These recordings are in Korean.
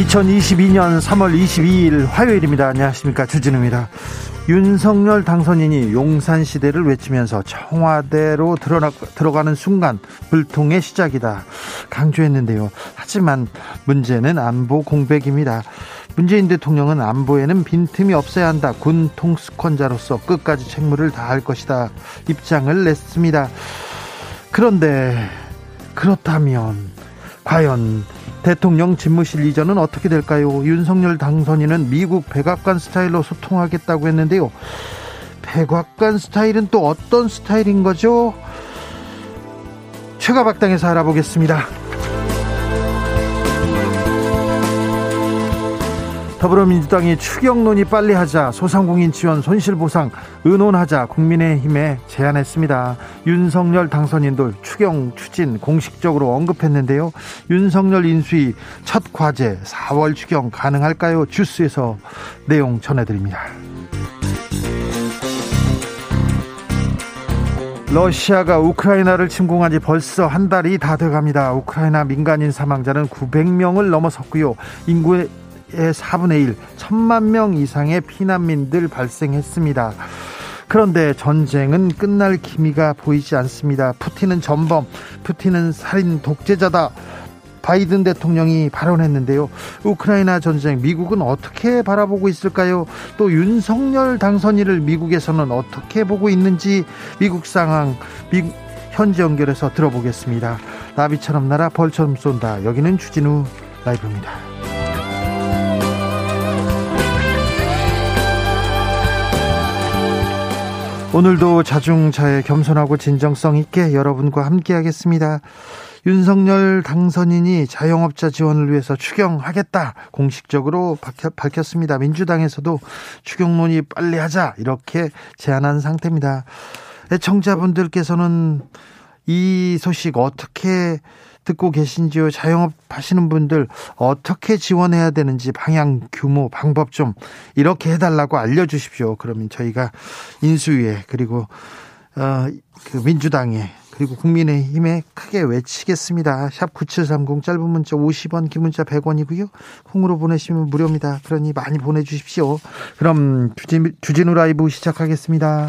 2022년 3월 22일 화요일입니다. 안녕하십니까. 주진우입니다. 윤석열 당선인이 용산시대를 외치면서 청와대로 들어나, 들어가는 순간 불통의 시작이다. 강조했는데요. 하지만 문제는 안보 공백입니다. 문재인 대통령은 안보에는 빈틈이 없어야 한다. 군 통수권자로서 끝까지 책무를 다할 것이다. 입장을 냈습니다. 그런데 그렇다면 과연 대통령 집무실 이전은 어떻게 될까요? 윤석열 당선인은 미국 백악관 스타일로 소통하겠다고 했는데요. 백악관 스타일은 또 어떤 스타일인 거죠? 최가박당에서 알아보겠습니다. 더불어민주당이 추경론이 빨리 하자 소상공인 지원 손실보상 의논하자 국민의힘에 제안했습니다. 윤석열 당선인도 추경 추진 공식적으로 언급했는데요. 윤석열 인수위 첫 과제 4월 추경 가능할까요? 주스에서 내용 전해드립니다. 러시아가 우크라이나를 침공한 지 벌써 한 달이 다 돼갑니다. 우크라이나 민간인 사망자는 900명을 넘어섰고요. 인구의 4분의 1, 천만 명 이상의 피난민들 발생했습니다. 그런데 전쟁은 끝날 기미가 보이지 않습니다. 푸틴은 전범, 푸틴은 살인 독재자다. 바이든 대통령이 발언했는데요. 우크라이나 전쟁 미국은 어떻게 바라보고 있을까요? 또 윤석열 당선인을 미국에서는 어떻게 보고 있는지 미국 상황 미국 현지 연결해서 들어보겠습니다. 나비처럼 날아 벌처럼 쏜다. 여기는 주진우 라이브입니다. 오늘도 자중차에 겸손하고 진정성 있게 여러분과 함께하겠습니다. 윤석열 당선인이 자영업자 지원을 위해서 추경하겠다 공식적으로 밝혔습니다. 민주당에서도 추경론이 빨리 하자 이렇게 제안한 상태입니다. 애청자분들께서는 이 소식 어떻게 듣고 계신지요? 자영업 하시는 분들 어떻게 지원해야 되는지 방향, 규모, 방법 좀 이렇게 해달라고 알려주십시오. 그러면 저희가 인수위에 그리고 어, 그 민주당에 그리고 국민의힘에 크게 외치겠습니다. 샵 9730 짧은 문자 50원, 긴 문자 100원이고요. 콩으로 보내시면 무료입니다. 그러니 많이 보내주십시오. 그럼 주진, 주진우 라이브 시작하겠습니다.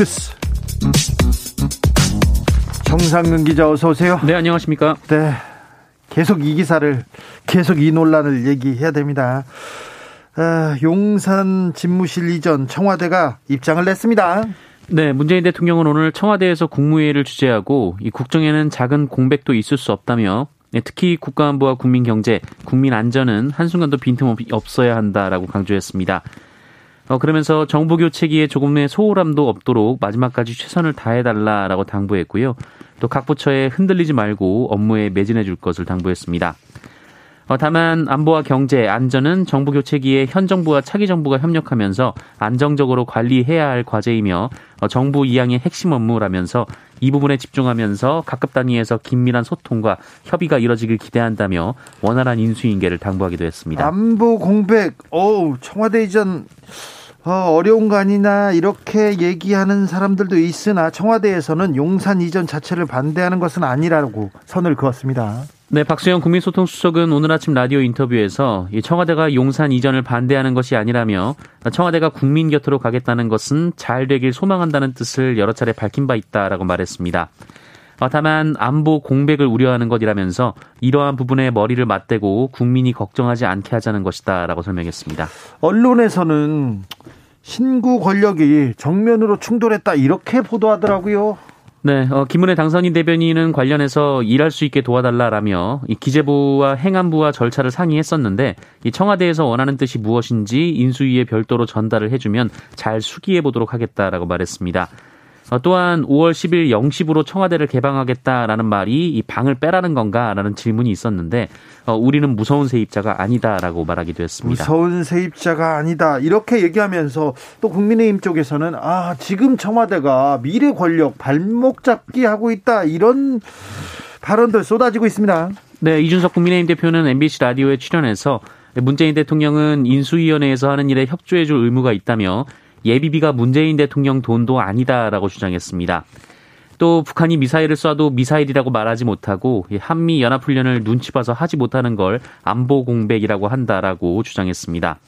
주스. 정상근 기자 어서 오세요. 네, 안녕하십니까? 네. 계속 이 기사를 계속 이 논란을 얘기해야 됩니다. 아, 용산 집무실 이전 청와대가 입장을 냈습니다. 네, 문재인 대통령은 오늘 청와대에서 국무회의를 주재하고 이 국정에는 작은 공백도 있을 수 없다며 네, 특히 국가안보와 국민경제, 국민안전은 한순간도 빈틈없이 없어야 한다라고 강조했습니다. 어, 그러면서 정부 교체기에 조금의 소홀함도 없도록 마지막까지 최선을 다해달라라고 당부했고요. 또 각 부처에 흔들리지 말고 업무에 매진해 줄 것을 당부했습니다. 어, 다만 안보와 경제, 안전은 정부 교체기에 현 정부와 차기 정부가 협력하면서 안정적으로 관리해야 할 과제이며 어, 정부 이양의 핵심 업무라면서 이 부분에 집중하면서 각급 단위에서 긴밀한 소통과 협의가 이뤄지길 기대한다며 원활한 인수인계를 당부하기도 했습니다. 안보 공백, 어 청와대 이전 어, 어려운 거 아니나 이렇게 얘기하는 사람들도 있으나 청와대에서는 용산 이전 자체를 반대하는 것은 아니라고 선을 그었습니다. 네, 박수영 국민소통수석은 오늘 아침 라디오 인터뷰에서 청와대가 용산 이전을 반대하는 것이 아니라며 청와대가 국민 곁으로 가겠다는 것은 잘 되길 소망한다는 뜻을 여러 차례 밝힌 바 있다라고 말했습니다. 어, 다만 안보 공백을 우려하는 것이라면서 이러한 부분에 머리를 맞대고 국민이 걱정하지 않게 하자는 것이다라고 설명했습니다. 언론에서는 신구 권력이 정면으로 충돌했다 이렇게 보도하더라고요. 네, 어, 김은혜 당선인 대변인은 관련해서 일할 수 있게 도와달라라며 이 기재부와 행안부와 절차를 상의했었는데 이 청와대에서 원하는 뜻이 무엇인지 인수위에 별도로 전달을 해주면 잘 수기해 보도록 하겠다라고 말했습니다. 어, 또한 5월 10일 0시부로 청와대를 개방하겠다라는 말이 이 방을 빼라는 건가라는 질문이 있었는데 어, 우리는 무서운 세입자가 아니다라고 말하기도 했습니다. 무서운 세입자가 아니다 이렇게 얘기하면서 또 국민의힘 쪽에서는 아 지금 청와대가 미래 권력 발목 잡기 하고 있다 이런 발언들 쏟아지고 있습니다. 네, 이준석 국민의힘 대표는 MBC 라디오에 출연해서 문재인 대통령은 인수위원회에서 하는 일에 협조해줄 의무가 있다며 예비비가 문재인 대통령 돈도 아니다라고 주장했습니다. 또 북한이 미사일을 쏴도 미사일이라고 말하지 못하고 한미 연합훈련을 눈치 봐서 하지 못하는 걸 안보 공백이라고 한다라고 주장했습니다.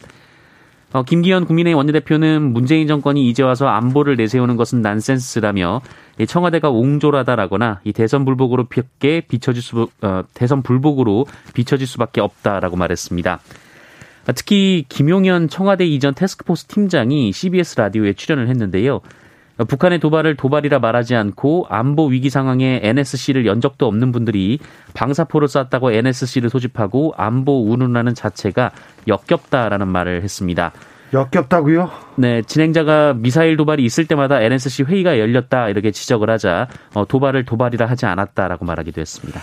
어, 김기현 국민의힘 원내대표는 문재인 정권이 이제 와서 안보를 내세우는 것은 난센스라며 청와대가 옹졸하다라거나 이 대선 불복으로 게 비춰질 수 어, 대선 불복으로 비춰질 수밖에 없다라고 말했습니다. 특히 김용현 청와대 이전 테스크포스 팀장이 CBS 라디오에 출연을 했는데요. 북한의 도발을 도발이라 말하지 않고 안보 위기 상황에 NSC를 연 적도 없는 분들이 방사포를 쐈다고 NSC를 소집하고 안보 운운하는 자체가 역겹다라는 말을 했습니다. 역겹다고요? 네, 진행자가 미사일 도발이 있을 때마다 NSC 회의가 열렸다 이렇게 지적을 하자 어, 도발을 도발이라 하지 않았다라고 말하기도 했습니다.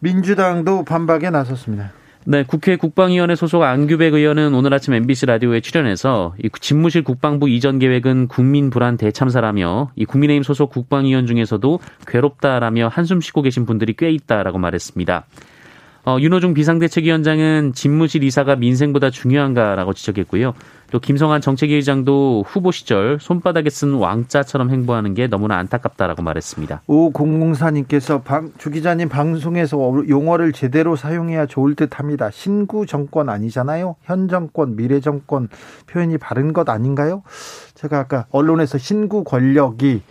민주당도 반박에 나섰습니다. 네, 국회 국방위원회 소속 안규백 의원은 오늘 아침 MBC 라디오에 출연해서 이 집무실 국방부 이전 계획은 국민 불안 대참사라며 이 국민의힘 소속 국방위원 중에서도 괴롭다라며 한숨 쉬고 계신 분들이 꽤 있다라고 말했습니다. 어, 윤호중 비상대책위원장은 집무실 이사가 민생보다 중요한가라고 지적했고요. 또 김성한 정책위 의장도 후보 시절 손바닥에 쓴 왕자처럼 행보하는 게 너무나 안타깝다라고 말했습니다. 오공공사님께서 주 기자님 방송에서 용어를 제대로 사용해야 좋을 듯합니다. 신구 정권 아니잖아요. 현 정권, 미래 정권 표현이 바른 것 아닌가요? 제가 아까 언론에서 신구 권력이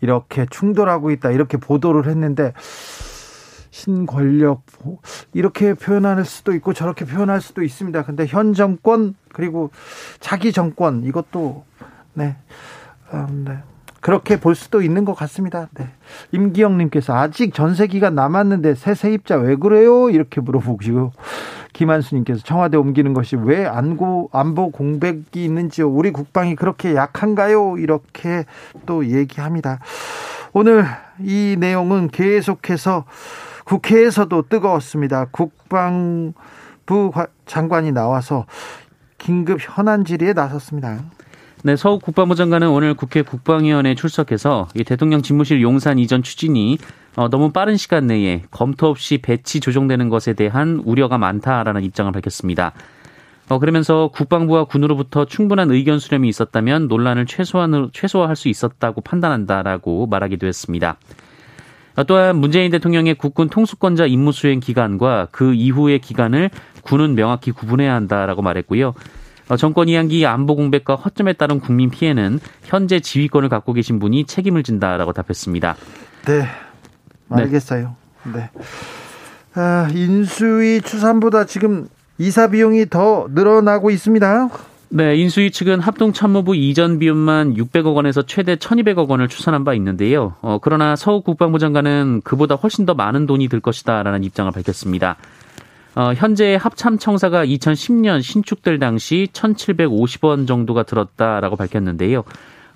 이렇게 충돌하고 있다 이렇게 보도를 했는데 신권력 이렇게 표현할 수도 있고 저렇게 표현할 수도 있습니다. 근데 현 정권 그리고 자기 정권 이것도 네. 음, 네. 그렇게 볼 수도 있는 것 같습니다. 네. 임기영님께서 아직 전세 기간 남았는데 새 세입자 왜 그래요? 이렇게 물어보시고 김한수님께서 청와대 옮기는 것이 왜 안고 안보 공백이 있는지요? 우리 국방이 그렇게 약한가요? 이렇게 또 얘기합니다. 오늘 이 내용은 계속해서 국회에서도 뜨거웠습니다. 국방부 장관이 나와서 긴급 현안 질의에 나섰습니다. 네, 서욱 국방부 장관은 오늘 국회 국방위원회에 출석해서 이 대통령 집무실 용산 이전 추진이 어, 너무 빠른 시간 내에 검토 없이 배치 조정되는 것에 대한 우려가 많다라는 입장을 밝혔습니다. 어, 그러면서 국방부와 군으로부터 충분한 의견 수렴이 있었다면 논란을 최소한 최소화할 수 있었다고 판단한다라고 말하기도 했습니다. 또한 문재인 대통령의 국군 통수권자 임무 수행 기간과 그 이후의 기간을 군은 명확히 구분해야 한다라고 말했고요. 어, 정권 이양기 안보 공백과 허점에 따른 국민 피해는 현재 지휘권을 갖고 계신 분이 책임을 진다라고 답했습니다. 네, 알겠어요. 네. 네. 아, 인수위 추산보다 지금 이사 비용이 더 늘어나고 있습니다. 네, 인수위 측은 합동참모부 이전 비용만 600억 원에서 최대 1,200억 원을 추산한 바 있는데요. 어, 그러나 서욱 국방부 장관은 그보다 훨씬 더 많은 돈이 들 것이다라는 입장을 밝혔습니다. 어, 현재 합참청사가 2010년 신축될 당시 1,750원 정도가 들었다라고 밝혔는데요.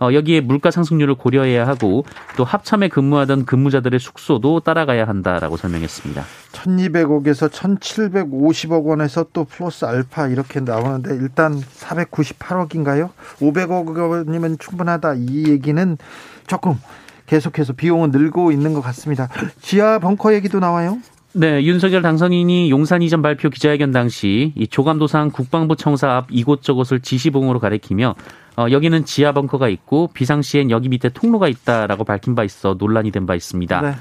어, 여기에 물가 상승률을 고려해야 하고 또 합참에 근무하던 근무자들의 숙소도 따라가야 한다라고 설명했습니다. 1200억에서 1750억 원에서 또 플러스 알파 이렇게 나오는데 일단 498억인가요? 500억 원이면 충분하다. 이 얘기는 조금 계속해서 비용은 늘고 있는 것 같습니다. 지하 벙커 얘기도 나와요? 네, 윤석열 당선인이 용산 이전 발표 기자회견 당시 이 조감도상 국방부 청사 앞 이곳저곳을 지시봉으로 가리키며 어, 여기는 지하 벙커가 있고 비상시엔 여기 밑에 통로가 있다라고 밝힌 바 있어 논란이 된 바 있습니다. 네.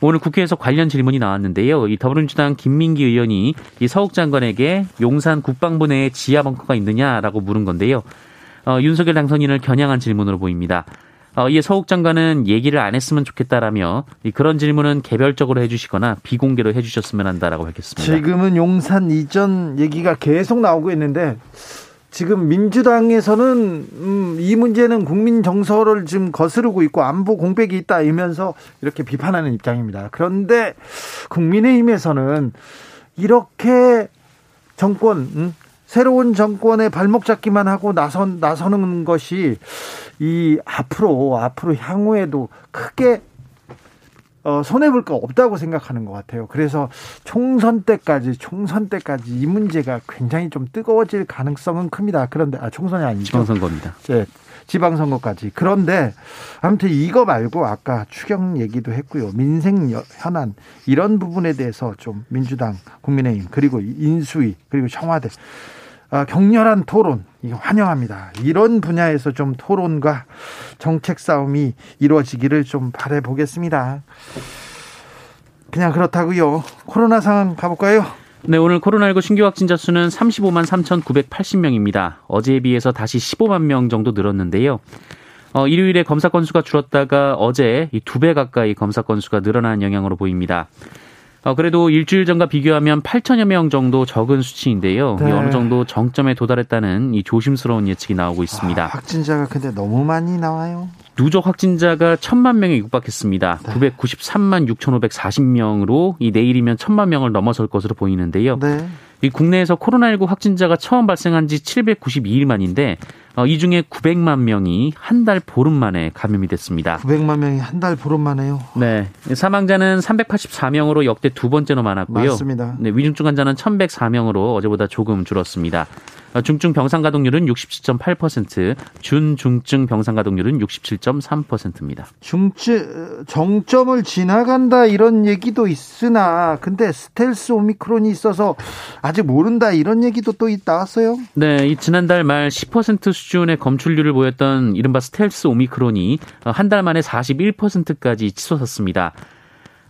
오늘 국회에서 관련 질문이 나왔는데요. 이 더불어민주당 김민기 의원이 이 서욱 장관에게 용산 국방부 내에 지하 벙커가 있느냐라고 물은 건데요. 어, 윤석열 당선인을 겨냥한 질문으로 보입니다. 어, 이에 서욱 장관은 얘기를 안 했으면 좋겠다라며 그런 질문은 개별적으로 해주시거나 비공개로 해주셨으면 한다라고 밝혔습니다. 지금은 용산 이전 얘기가 계속 나오고 있는데 지금 민주당에서는 음, 이 문제는 국민 정서를 지금 거스르고 있고 안보 공백이 있다 이면서 이렇게 비판하는 입장입니다. 그런데 국민의힘에서는 이렇게 정권 음, 새로운 정권의 발목 잡기만 하고 나선 나서는 것이 이 앞으로 앞으로 향후에도 크게 어, 손해볼 거 없다고 생각하는 것 같아요. 그래서 총선 때까지, 총선 때까지 이 문제가 굉장히 좀 뜨거워질 가능성은 큽니다. 그런데, 아, 총선이 아니죠. 지방선거입니다. 네, 지방선거까지. 그런데, 아무튼 이거 말고 아까 추경 얘기도 했고요. 민생 현안, 이런 부분에 대해서 좀 민주당, 국민의힘, 그리고 인수위, 그리고 청와대, 아, 격렬한 토론 환영합니다. 이런 분야에서 좀 토론과 정책 싸움이 이루어지기를 좀 바래 보겠습니다. 그냥 그렇다고요. 코로나 상황 가볼까요? 네, 오늘 코로나19 신규 확진자 수는 35만 3,980명입니다. 어제에 비해서 다시 15만 명 정도 늘었는데요. 어, 일요일에 검사 건수가 줄었다가 어제 두 배 가까이 검사 건수가 늘어난 영향으로 보입니다. 어, 그래도 일주일 전과 비교하면 8천여 명 정도 적은 수치인데요. 네. 어느 정도 정점에 도달했다는 이 조심스러운 예측이 나오고 있습니다. 아, 확진자가 근데 너무 많이 나와요. 누적 확진자가 천만 명에 육박했습니다. 네. 993만 6,540명으로 이 내일이면 천만 명을 넘어설 것으로 보이는데요. 네. 이 국내에서 코로나19 확진자가 처음 발생한 지 792일 만인데 어, 이 중에 900만 명이 한 달 보름 만에 감염이 됐습니다. 900만 명이 한 달 보름 만에요? 네. 사망자는 384명으로 역대 두 번째로 많았고요. 맞습니다. 네, 위중증 환자는 1104명으로 어제보다 조금 줄었습니다. 어, 중증 병상 가동률은 67.8%, 준중증 병상 가동률은 67.3%입니다. 중증 정점을 지나간다 이런 얘기도 있으나 근데 스텔스 오미크론이 있어서 아직 모른다 이런 얘기도 또 나왔어요. 네, 이 지난달 말 10% 수준의 검출률을 보였던 이른바 스텔스 오미크론이 한 달 만에 41%까지 치솟았습니다.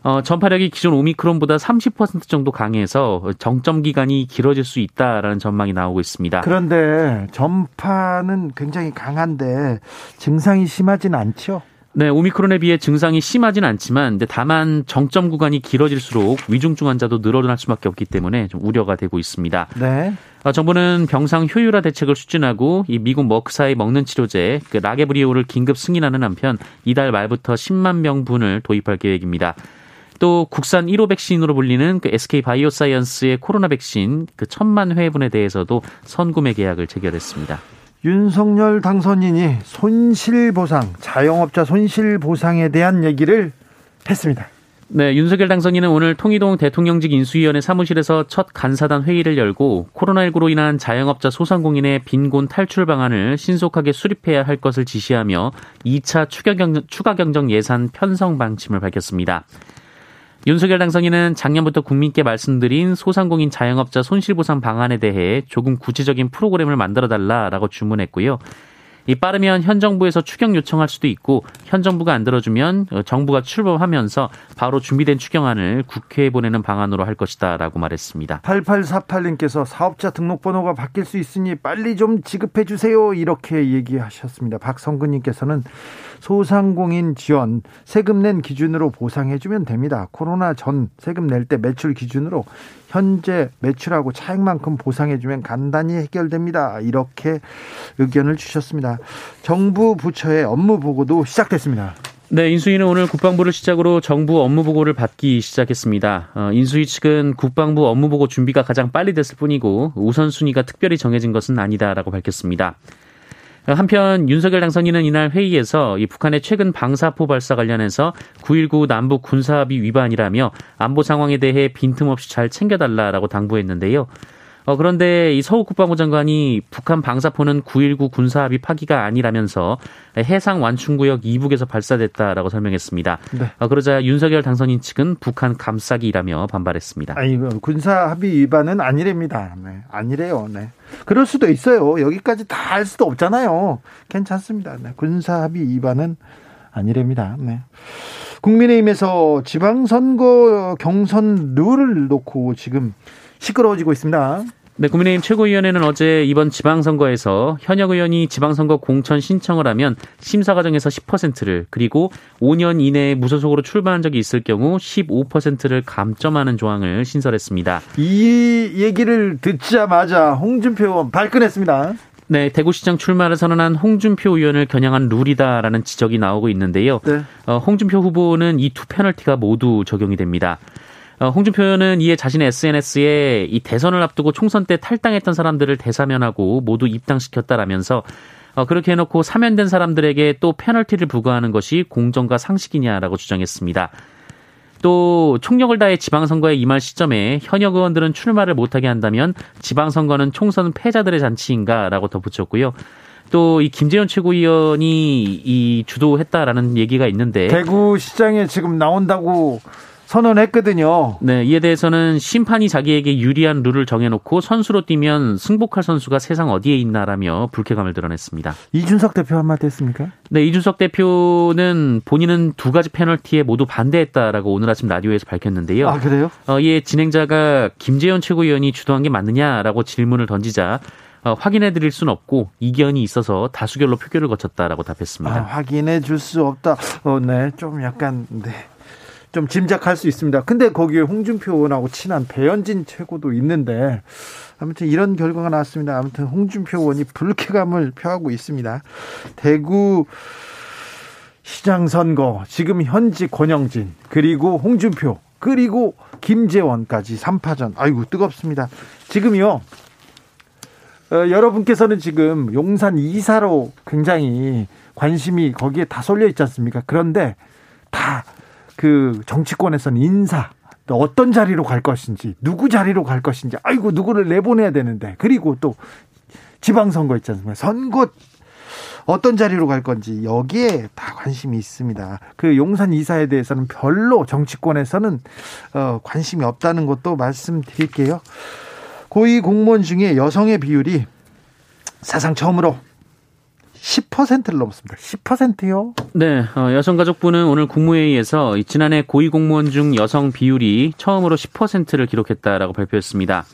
어, 전파력이 기존 오미크론보다 30% 정도 강해서 정점 기간이 길어질 수 있다라는 전망이 나오고 있습니다. 그런데 전파는 굉장히 강한데 증상이 심하진 않죠? 네, 오미크론에 비해 증상이 심하진 않지만 다만 정점 구간이 길어질수록 위중증 환자도 늘어날 수밖에 없기 때문에 좀 우려가 되고 있습니다. 네. 어, 정부는 병상 효율화 대책을 추진하고 이 미국 머크사의 먹는 치료제 그 라게브리오를 긴급 승인하는 한편 이달 말부터 10만 명분을 도입할 계획입니다. 또 국산 1호 백신으로 불리는 그 SK 바이오사이언스의 코로나 백신 그 천만 회분에 대해서도 선구매 계약을 체결했습니다. 윤석열 당선인이 손실보상, 자영업자 손실보상에 대한 얘기를 했습니다. 네, 윤석열 당선인은 오늘 통이동 대통령직 인수위원회 사무실에서 첫 간사단 회의를 열고 코로나19로 인한 자영업자 소상공인의 빈곤 탈출 방안을 신속하게 수립해야 할 것을 지시하며 2차 추가 경정, 추가 경정 예산 편성 방침을 밝혔습니다. 윤석열 당선인은 작년부터 국민께 말씀드린 소상공인 자영업자 손실보상 방안에 대해 조금 구체적인 프로그램을 만들어 달라라고 주문했고요. 이 빠르면 현 정부에서 추경 요청할 수도 있고 현 정부가 안 들어주면 정부가 출범하면서 바로 준비된 추경안을 국회에 보내는 방안으로 할 것이다라고 말했습니다. 8848님께서 사업자 등록번호가 바뀔 수 있으니 빨리 좀 지급해 주세요 이렇게 얘기하셨습니다. 박성근님께서는 소상공인 지원 세금 낸 기준으로 보상해 주면 됩니다. 코로나 전 세금 낼 때 매출 기준으로 현재 매출하고 차액만큼 보상해 주면 간단히 해결됩니다. 이렇게 의견을 주셨습니다. 정부 부처의 업무 보고도 시작됐습니다. 네, 인수위는 오늘 국방부를 시작으로 정부 업무 보고를 받기 시작했습니다. 어, 인수위 측은 국방부 업무 보고 준비가 가장 빨리 됐을 뿐이고 우선순위가 특별히 정해진 것은 아니다라고 밝혔습니다. 한편 윤석열 당선인은 이날 회의에서 이 북한의 최근 방사포 발사 관련해서 9.19 남북 군사합의 위반이라며 안보 상황에 대해 빈틈없이 잘 챙겨달라라고 당부했는데요. 어, 그런데 이 서욱 국방부 장관이 북한 방사포는 9.19 군사합의 파기가 아니라면서 해상 완충구역 이북에서 발사됐다라고 설명했습니다. 네. 어, 그러자 윤석열 당선인 측은 북한 감싸기라며 반발했습니다. 아니, 군사합의 위반은 아니랍니다. 네, 아니래요. 네. 그럴 수도 있어요. 여기까지 다 할 수도 없잖아요. 괜찮습니다. 네. 군사합의 위반은 아니랍니다. 네. 국민의힘에서 지방선거 경선 룰을 놓고 지금 시끄러워지고 있습니다. 네, 국민의힘 최고위원회는 어제 이번 지방선거에서 현역 의원이 지방선거 공천 신청을 하면 심사 과정에서 10%를 그리고 5년 이내에 무소속으로 출마한 적이 있을 경우 15%를 감점하는 조항을 신설했습니다. 이 얘기를 듣자마자 홍준표 의원 발끈했습니다. 네, 대구시장 출마를 선언한 홍준표 의원을 겨냥한 룰이다라는 지적이 나오고 있는데요. 네. 어, 홍준표 후보는 이 두 페널티가 모두 적용이 됩니다. 어, 홍준표 의원은 이에 자신의 SNS에 이 대선을 앞두고 총선 때 탈당했던 사람들을 대사면하고 모두 입당시켰다라면서 어, 그렇게 해놓고 사면된 사람들에게 또 페널티를 부과하는 것이 공정과 상식이냐라고 주장했습니다. 또 총력을 다해 지방선거에 임할 시점에 현역 의원들은 출마를 못하게 한다면 지방선거는 총선 패자들의 잔치인가라고 덧붙였고요. 또 이 김재현 최고위원이 이 주도했다라는 얘기가 있는데 대구 시장에 지금 나온다고 선언했거든요. 네, 이에 대해서는 심판이 자기에게 유리한 룰을 정해놓고 선수로 뛰면 승복할 선수가 세상 어디에 있나라며 불쾌감을 드러냈습니다. 이준석 대표 한마디 했습니까? 네, 이준석 대표는 본인은 두 가지 페널티에 모두 반대했다라고 오늘 아침 라디오에서 밝혔는데요. 아, 그래요? 어, 이에 진행자가 김재현 최고위원이 주도한 게 맞느냐라고 질문을 던지자 어, 확인해 드릴 수는 없고 이견이 있어서 다수결로 표결을 거쳤다라고 답했습니다. 아, 확인해 줄 수 없다. 어, 네. 좀 약간 네. 좀 짐작할 수 있습니다. 근데 거기에 홍준표 의원하고 친한 배현진 최고도 있는데 아무튼 이런 결과가 나왔습니다. 아무튼 홍준표 의원이 불쾌감을 표하고 있습니다. 대구 시장 선거 지금 현직 권영진 그리고 홍준표 그리고 김재원까지 3파전 아이고 뜨겁습니다. 지금요 어, 여러분께서는 지금 용산 이사로 굉장히 관심이 거기에 다 쏠려 있지 않습니까? 그런데 다 그 정치권에서는 인사 또 어떤 자리로 갈 것인지 누구 자리로 갈 것인지 아이고 누구를 내보내야 되는데 그리고 또 지방선거 있지 않습니까? 선거 어떤 자리로 갈 건지 여기에 다 관심이 있습니다. 그 용산 이사에 대해서는 별로 정치권에서는 어, 관심이 없다는 것도 말씀드릴게요. 고위 공무원 중에 여성의 비율이 사상 처음으로 10%를 넘었습니다. 10%요? 네, 어, 여성가족부는 오늘 국무회의에서 지난해 고위공무원 중 여성 비율이 처음으로 10%를 기록했다라고 발표했습니다.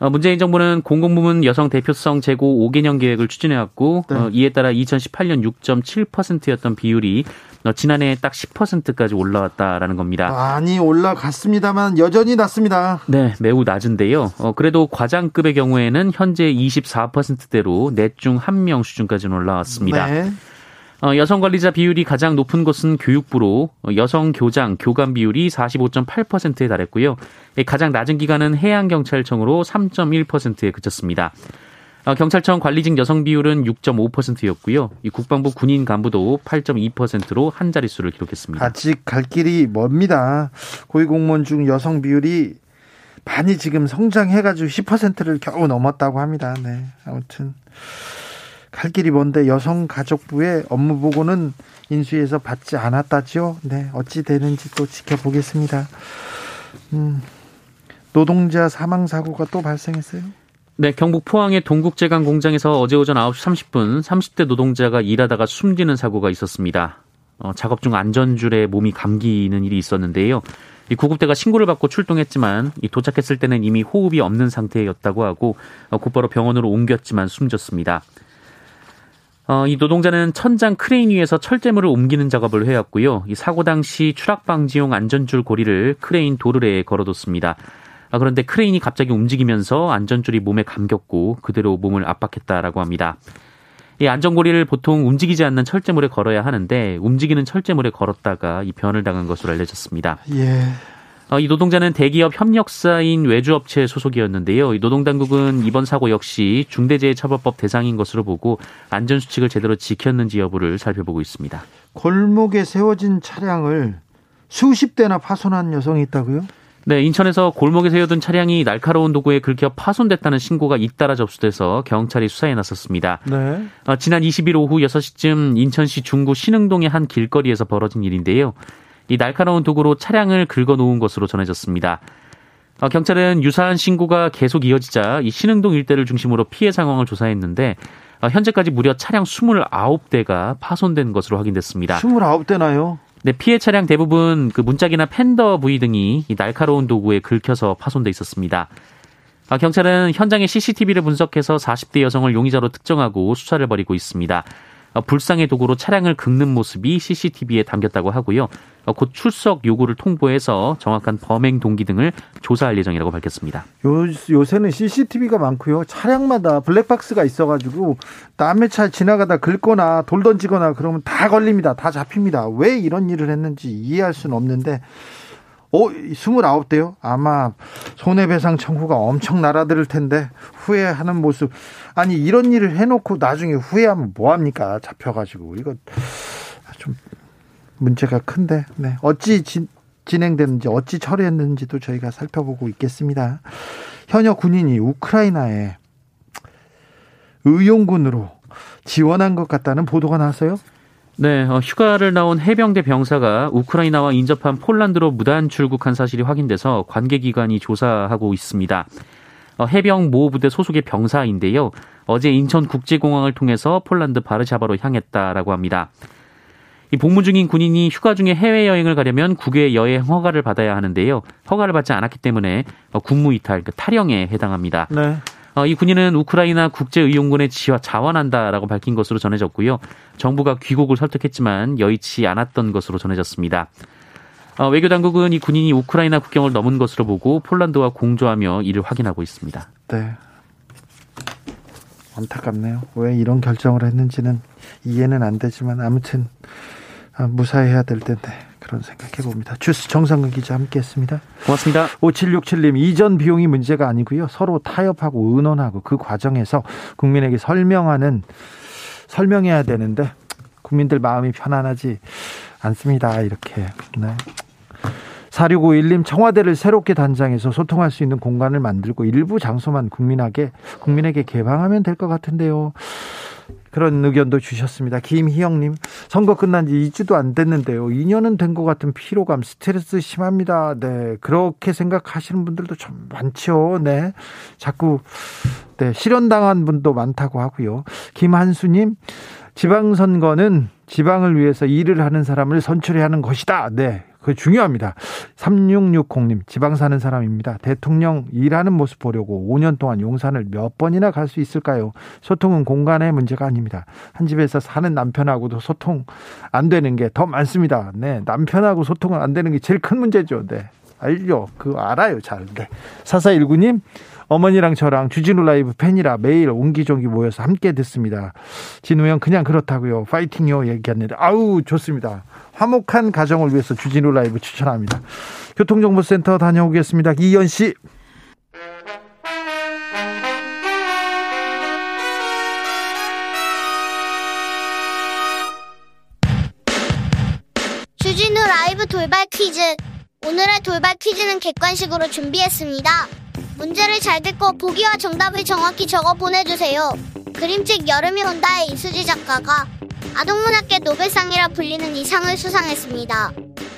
어, 문재인 정부는 공공부문 여성 대표성 제고 5개년 계획을 추진해왔고 네. 어, 이에 따라 2018년 6.7%였던 비율이 어, 지난해 딱 10%까지 올라왔다라는 겁니다. 많이 올라갔습니다만 여전히 낮습니다. 네, 매우 낮은데요. 어, 그래도 과장급의 경우에는 현재 24%대로 넷 중 한 명 수준까지는 올라왔습니다. 네. 어, 여성 관리자 비율이 가장 높은 곳은 교육부로 어, 여성 교장, 교관 비율이 45.8%에 달했고요. 가장 낮은 기관은 해양경찰청으로 3.1%에 그쳤습니다. 어, 경찰청 관리직 여성 비율은 6.5%였고요. 이 국방부 군인 간부도 8.2%로 한 자릿수를 기록했습니다. 아직 갈 길이 멉니다. 고위공무원 중 여성 비율이 많이 지금 성장해가지고 10%를 겨우 넘었다고 합니다. 네. 아무튼 갈 길이 먼데 여성가족부의 업무 보고는 인수위에서 받지 않았다죠. 네, 어찌 되는지 또 지켜보겠습니다. 음, 노동자 사망 사고가 또 발생했어요. 네, 경북 포항의 동국제강 공장에서 어제 오전 9시 30분 30대 노동자가 일하다가 숨지는 사고가 있었습니다. 어, 작업 중 안전줄에 몸이 감기는 일이 있었는데요. 이 구급대가 신고를 받고 출동했지만 이 도착했을 때는 이미 호흡이 없는 상태였다고 하고 어, 곧바로 병원으로 옮겼지만 숨졌습니다. 어, 이 노동자는 천장 크레인 위에서 철제물을 옮기는 작업을 해왔고요. 이 사고 당시 추락 방지용 안전줄 고리를 크레인 도르래에 걸어뒀습니다. 아, 그런데 크레인이 갑자기 움직이면서 안전줄이 몸에 감겼고 그대로 몸을 압박했다라고 합니다. 이 안전고리를 보통 움직이지 않는 철제물에 걸어야 하는데 움직이는 철제물에 걸었다가 이 변을 당한 것으로 알려졌습니다. 예. 어, 이 노동자는 대기업 협력사인 외주업체 소속이었는데요. 이 노동당국은 이번 사고 역시 중대재해처벌법 대상인 것으로 보고 안전수칙을 제대로 지켰는지 여부를 살펴보고 있습니다. 골목에 세워진 차량을 수십 대나 파손한 여성이 있다고요? 네, 인천에서 골목에 세워둔 차량이 날카로운 도구에 긁혀 파손됐다는 신고가 잇따라 접수돼서 경찰이 수사에 나섰습니다. 네. 어, 지난 20일 오후 6시쯤 인천시 중구 신흥동의 한 길거리에서 벌어진 일인데요. 이 날카로운 도구로 차량을 긁어 놓은 것으로 전해졌습니다. 어, 경찰은 유사한 신고가 계속 이어지자 이 신흥동 일대를 중심으로 피해 상황을 조사했는데 어, 현재까지 무려 차량 29대가 파손된 것으로 확인됐습니다. 29대나요? 네, 피해 차량 대부분 그 문짝이나 팬더 부위 등이 날카로운 도구에 긁혀서 파손돼 있었습니다. 아, 경찰은 현장의 CCTV를 분석해서 40대 여성을 용의자로 특정하고 수사를 벌이고 있습니다. 어, 불상의 도구로 차량을 긁는 모습이 CCTV에 담겼다고 하고요. 어, 곧 출석 요구를 통보해서 정확한 범행 동기 등을 조사할 예정이라고 밝혔습니다. 요, 요새는 CCTV가 많고요. 차량마다 블랙박스가 있어가지고 남의 차 지나가다 긁거나 돌 던지거나 그러면 다 걸립니다. 다 잡힙니다. 왜 이런 일을 했는지 이해할 수는 없는데 어, 29대요? 아마 손해배상 청구가 엄청 날아들 텐데 후회하는 모습. 아니, 이런 일을 해놓고 나중에 후회하면 뭐합니까? 잡혀가지고. 이거 좀 문제가 큰데. 네. 어찌 지, 진행되는지, 어찌 처리했는지도 저희가 살펴보고 있겠습니다. 현역 군인이 우크라이나에 의용군으로 지원한 것 같다는 보도가 나왔어요? 네, 어, 휴가를 나온 해병대 병사가 우크라이나와 인접한 폴란드로 무단 출국한 사실이 확인돼서 관계기관이 조사하고 있습니다. 어, 해병 모 부대 소속의 병사인데요. 어제 인천국제공항을 통해서 폴란드 바르샤바로 향했다라고 합니다. 이 복무 중인 군인이 휴가 중에 해외 여행을 가려면 국외 여행 허가를 받아야 하는데요. 허가를 받지 않았기 때문에 어, 군무 이탈, 그 탈영에 해당합니다. 네. 어, 이 군인은 우크라이나 국제의용군에 지와 자원한다라고 밝힌 것으로 전해졌고요. 정부가 귀국을 설득했지만 여의치 않았던 것으로 전해졌습니다. 어, 외교 당국은 이 군인이 우크라이나 국경을 넘은 것으로 보고 폴란드와 공조하며 이를 확인하고 있습니다. 네. 안타깝네요. 왜 이런 결정을 했는지는 이해는 안 되지만 아무튼 아, 무사해야 될 텐데 그런 생각해 봅니다. 주스 정상근 기자 함께했습니다. 고맙습니다. 5767님 이전 비용이 문제가 아니고요. 서로 타협하고 의논하고 그 과정에서 국민에게 설명하는 설명해야 되는데 국민들 마음이 편안하지 않습니다. 이렇게. 네. 4651님 청와대를 새롭게 단장해서 소통할 수 있는 공간을 만들고 일부 장소만 국민에게 국민에게 개방하면 될 것 같은데요. 그런 의견도 주셨습니다. 김희영님, 선거 끝난 지 2주도 안 됐는데요. 2년은 된 것 같은 피로감, 스트레스 심합니다. 네. 그렇게 생각하시는 분들도 좀 많죠. 네. 자꾸, 네. 실현당한 분도 많다고 하고요. 김한수님, 지방선거는 지방을 위해서 일을 하는 사람을 선출해야 하는 것이다. 네. 그 중요합니다. 3660님, 지방 사는 사람입니다. 대통령 일하는 모습 보려고 5년 동안 용산을 몇 번이나 갈 수 있을까요? 소통은 공간의 문제가 아닙니다. 한 집에서 사는 남편하고도 소통 안 되는 게 더 많습니다. 네. 남편하고 소통은 안 되는 게 제일 큰 문제죠. 네. 알죠. 그거 알아요. 잘. 네. 4419님, 어머니랑 저랑 주진우 라이브 팬이라 매일 옹기종기 모여서 함께 듣습니다. 진우 형 그냥 그렇다고요. 파이팅요 얘기했는데 아우 좋습니다. 화목한 가정을 위해서 주진우 라이브 추천합니다. 교통정보센터 다녀오겠습니다. 이현 씨. 주진우 라이브 돌발 퀴즈. 오늘의 돌발 퀴즈는 객관식으로 준비했습니다. 문제를 잘 듣고 보기와 정답을 정확히 적어 보내주세요. 그림책 여름이 온다의 이수지 작가가 아동문학계 노벨상이라 불리는 이 상을 수상했습니다.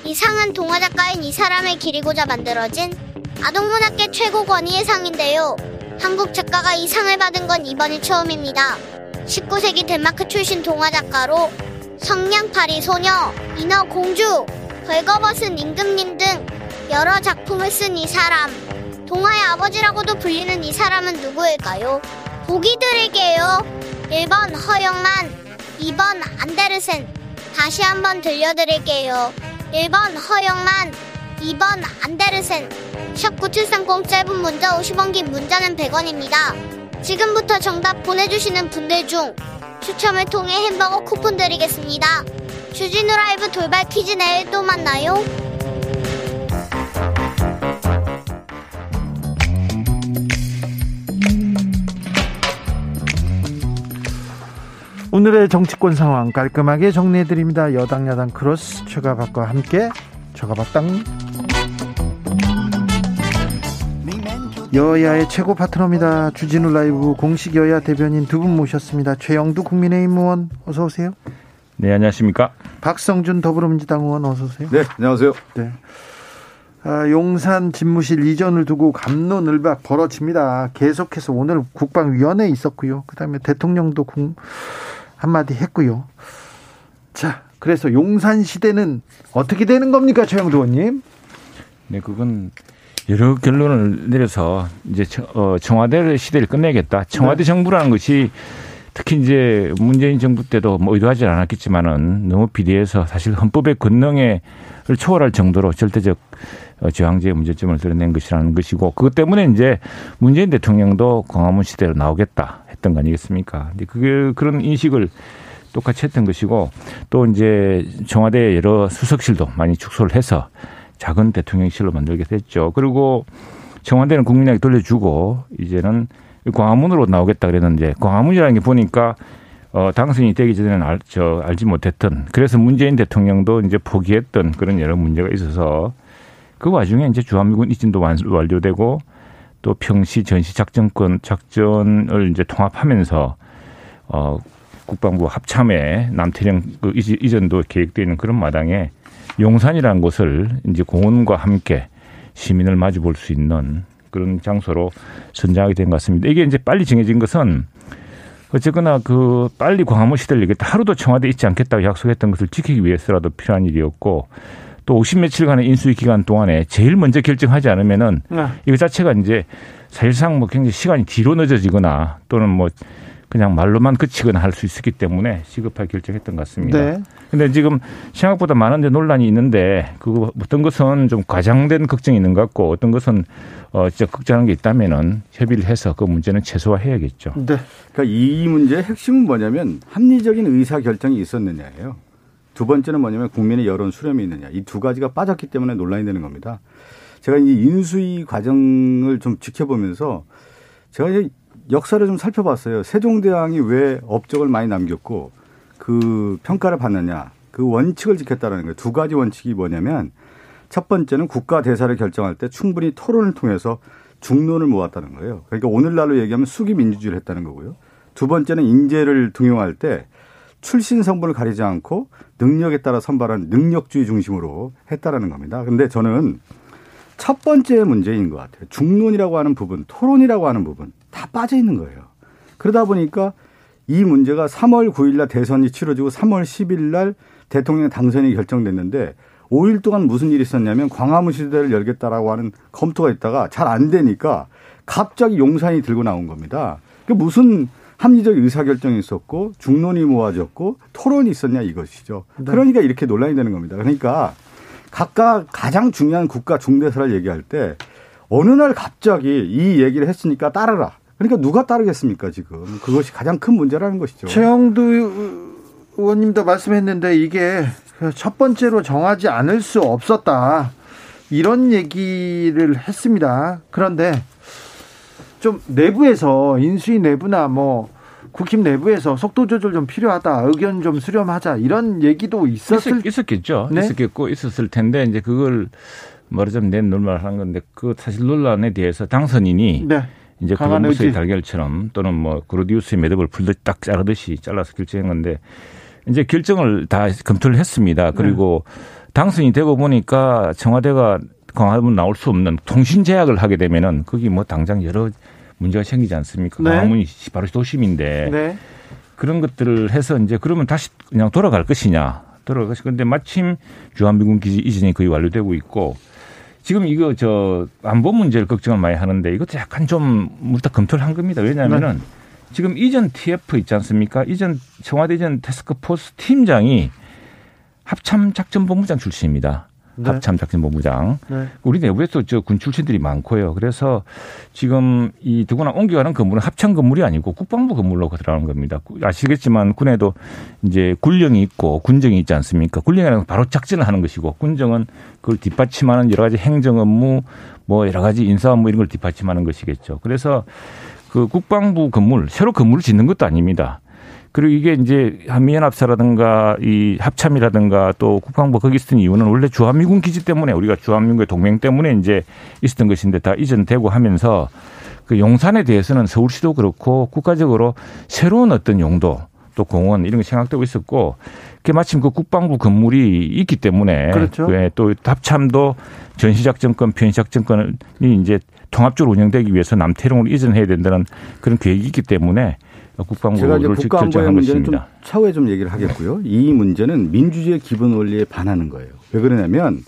이 상은 동화 작가인 이 사람을 기리고자 만들어진 아동문학계 최고 권위의 상인데요. 한국 작가가 이 상을 받은 건 이번이 처음입니다. 19세기 덴마크 출신 동화 작가로 성냥팔이 소녀, 인어 공주, 벌거벗은 임금님 등 여러 작품을 쓴 이 사람. 동화의 아버지라고도 불리는 이 사람은 누구일까요? 보기 드릴게요. 1번 허영만, 2번 안데르센. 다시 한번 들려드릴게요. 1번 허영만, 2번 안데르센. 샵 9730 짧은 문자 50원 긴 문자는 100원입니다. 지금부터 정답 보내주시는 분들 중 추첨을 통해 햄버거 쿠폰 드리겠습니다. 주진우 라이브 돌발 퀴즈 내일 또 만나요. 오늘의 정치권 상황 깔끔하게 정리해드립니다. 여당 야당 크로스 최가박과 함께 최가박당 여야의 최고 파트너입니다. 주진우 라이브 공식 여야 대변인 두 분 모셨습니다. 최형두 국민의힘 의원 어서 오세요. 네 안녕하십니까. 박성준 더불어민주당 의원 어서 오세요. 네 안녕하세요. 네. 아, 용산 집무실 이전을 두고 감론을박 벌어집니다. 계속해서 오늘 국방위원회 있었고요. 그다음에 대통령도 공, 한마디 했고요. 자, 그래서 용산 시대는 어떻게 되는 겁니까, 최영도 의원님? 네, 그건 여러 결론을 내려서 이제 어, 청와대 시대를 끝내겠다. 청와대 네. 정부라는 것이 특히 이제 문재인 정부 때도 뭐 의도하지 않았겠지만은 너무 비대해서 사실 헌법의 권능을 초월할 정도로 절대적 어, 저항제의 문제점을 드러낸 것이라는 것이고 그것 때문에 이제 문재인 대통령도 광화문 시대로 나오겠다 했던 거 아니겠습니까? 근데 그게 그런 인식을 똑같이 했던 것이고 또 이제 청와대 여러 수석실도 많이 축소를 해서 작은 대통령실로 만들게 됐죠. 그리고 청와대는 국민에게 돌려주고 이제는 광화문으로 나오겠다 그랬는데 광화문이라는 게 보니까 어, 당선이 되기 전에는 알, 저, 알지 못했던 그래서 문재인 대통령도 이제 포기했던 그런 여러 문제가 있어서 그 와중에 이제 주한미군 이진도 완료되고 또 평시 전시 작전권 작전을 이제 통합하면서 어, 국방부 합참에 남태령 그 이전도 계획되어 있는 그런 마당에 용산이라는 곳을 이제 공원과 함께 시민을 마주 볼 수 있는 그런 장소로 선정하게 된 것 같습니다. 이게 이제 빨리 정해진 것은 어쨌거나 그 빨리 광화문 시대를 얘기했다. 하루도 청와대 있지 않겠다고 약속했던 것을 지키기 위해서라도 필요한 일이었고 또 50며칠간의 인수위 기간 동안에 제일 먼저 결정하지 않으면은 네. 이거 자체가 이제 사실상 뭐 굉장히 시간이 뒤로 늦어지거나 또는 뭐 그냥 말로만 그치거나 할 수 있었기 때문에 시급하게 결정했던 것 같습니다. 네. 근데 지금 생각보다 많은데 논란이 있는데 그 어떤 것은 좀 과장된 걱정이 있는 것 같고 어떤 것은 어 진짜 걱정하는 게 있다면은 협의를 해서 그 문제는 최소화해야겠죠. 네. 그러니까 이 문제의 핵심은 뭐냐면 합리적인 의사 결정이 있었느냐예요. 두 번째는 뭐냐면 국민의 여론 수렴이 있느냐. 이 두 가지가 빠졌기 때문에 논란이 되는 겁니다. 제가 이 인수위 과정을 좀 지켜보면서 제가 이제 역사를 좀 살펴봤어요. 세종대왕이 왜 업적을 많이 남겼고 그 평가를 받느냐. 그 원칙을 지켰다는 거예요. 두 가지 원칙이 뭐냐면 첫 번째는 국가 대사를 결정할 때 충분히 토론을 통해서 중론을 모았다는 거예요. 그러니까 오늘날로 얘기하면 수기 민주주의를 했다는 거고요. 두 번째는 인재를 등용할 때 출신 성분을 가리지 않고 능력에 따라 선발한 능력주의 중심으로 했다라는 겁니다. 근데 저는 첫 번째 문제인 것 같아요. 중론이라고 하는 부분, 토론이라고 하는 부분 다 빠져 있는 거예요. 그러다 보니까 이 문제가 3월 9일 날 대선이 치러지고 3월 10일 날 대통령 당선이 결정됐는데 5일 동안 무슨 일이 있었냐면 광화문 시대를 열겠다라고 하는 검토가 있다가 잘 안 되니까 갑자기 용산이 들고 나온 겁니다. 그 무슨 합리적 의사결정이 있었고 중론이 모아졌고 토론이 있었냐 이것이죠. 네. 그러니까 이렇게 논란이 되는 겁니다. 그러니까 각각 가장 중요한 국가 중대사를 얘기할 때 어느 날 갑자기 이 얘기를 했으니까 따르라. 그러니까 누가 따르겠습니까 지금 그것이 가장 큰 문제라는 것이죠. 최영두 의원님도 말씀했는데 이게 첫 번째로 정하지 않을 수 없었다 이런 얘기를 했습니다. 그런데 좀 내부에서 인수위 내부나 뭐 국힘 내부에서 속도 조절 좀 필요하다. 의견 좀 수렴하자. 이런 얘기도 있었을 있었, 겠죠 네? 있었겠고 있었을 텐데 이제 그걸 말하자면 낸 논란을 하는 건데 그 사실 논란에 대해서 당선인이 네. 이제 콜럼버스의 달걀처럼 또는 뭐 그로디우스의 매듭을 풀듯 딱 자르듯이 잘라서 결정한 건데 이제 결정을 다 검토를 했습니다. 그리고 네. 당선이 되고 보니까 청와대가 광화문 나올 수 없는 통신 제약을 하게 되면은 거기 뭐 당장 여러 문제가 생기지 않습니까? 네. 광화문이 바로 도심인데 네. 그런 것들을 해서 이제 그러면 다시 그냥 돌아갈 것이냐 돌아갈 것이 근데 마침 주한미군 기지 이전이 거의 완료되고 있고 지금 이거 저 안보 문제를 걱정을 많이 하는데 이것도 약간 좀 물다 검토를 한 겁니다. 왜냐하면은 네. 지금 이전 TF 있지 않습니까? 이전 청와대 이전 테스크포스 팀장이 합참 작전 본부장 출신입니다. 네. 합참작전본부장. 네. 우리 내부에서 저군 출신들이 많고요. 그래서 지금 이 두고나 옮겨가는 건물은 합참 건물이 아니고 국방부 건물로 들어가는 겁니다. 아시겠지만 군에도 이제 군령이 있고 군정이 있지 않습니까? 군령이라는 바로 작전을 하는 것이고 군정은 그걸 뒷받침하는 여러 가지 행정 업무 뭐 여러 가지 인사 업무 이런 걸 뒷받침하는 것이겠죠. 그래서 그 국방부 건물 새로 건물을 짓는 것도 아닙니다. 그리고 이게 이제 한미연합사라든가 이 합참이라든가 또 국방부 거기 있었던 이유는 원래 주한미군 기지 때문에 우리가 주한미군의 동맹 때문에 이제 있었던 것인데 다 이전되고 하면서 그 용산에 대해서는 서울시도 그렇고 국가적으로 새로운 어떤 용도 또 공원 이런 게 생각되고 있었고 그게 마침 그 국방부 건물이 있기 때문에 그렇죠. 또 합참도 전시작전권, 편시작전권이 이제 통합적으로 운영되기 위해서 남태령으로 이전해야 된다는 그런 계획이 있기 때문에 국방부를 결정한 문제는 좀 것입니다. 차후에 좀 얘기를 하겠고요. 이 문제는 민주주의의 기본 원리에 반하는 거예요. 왜 그러냐면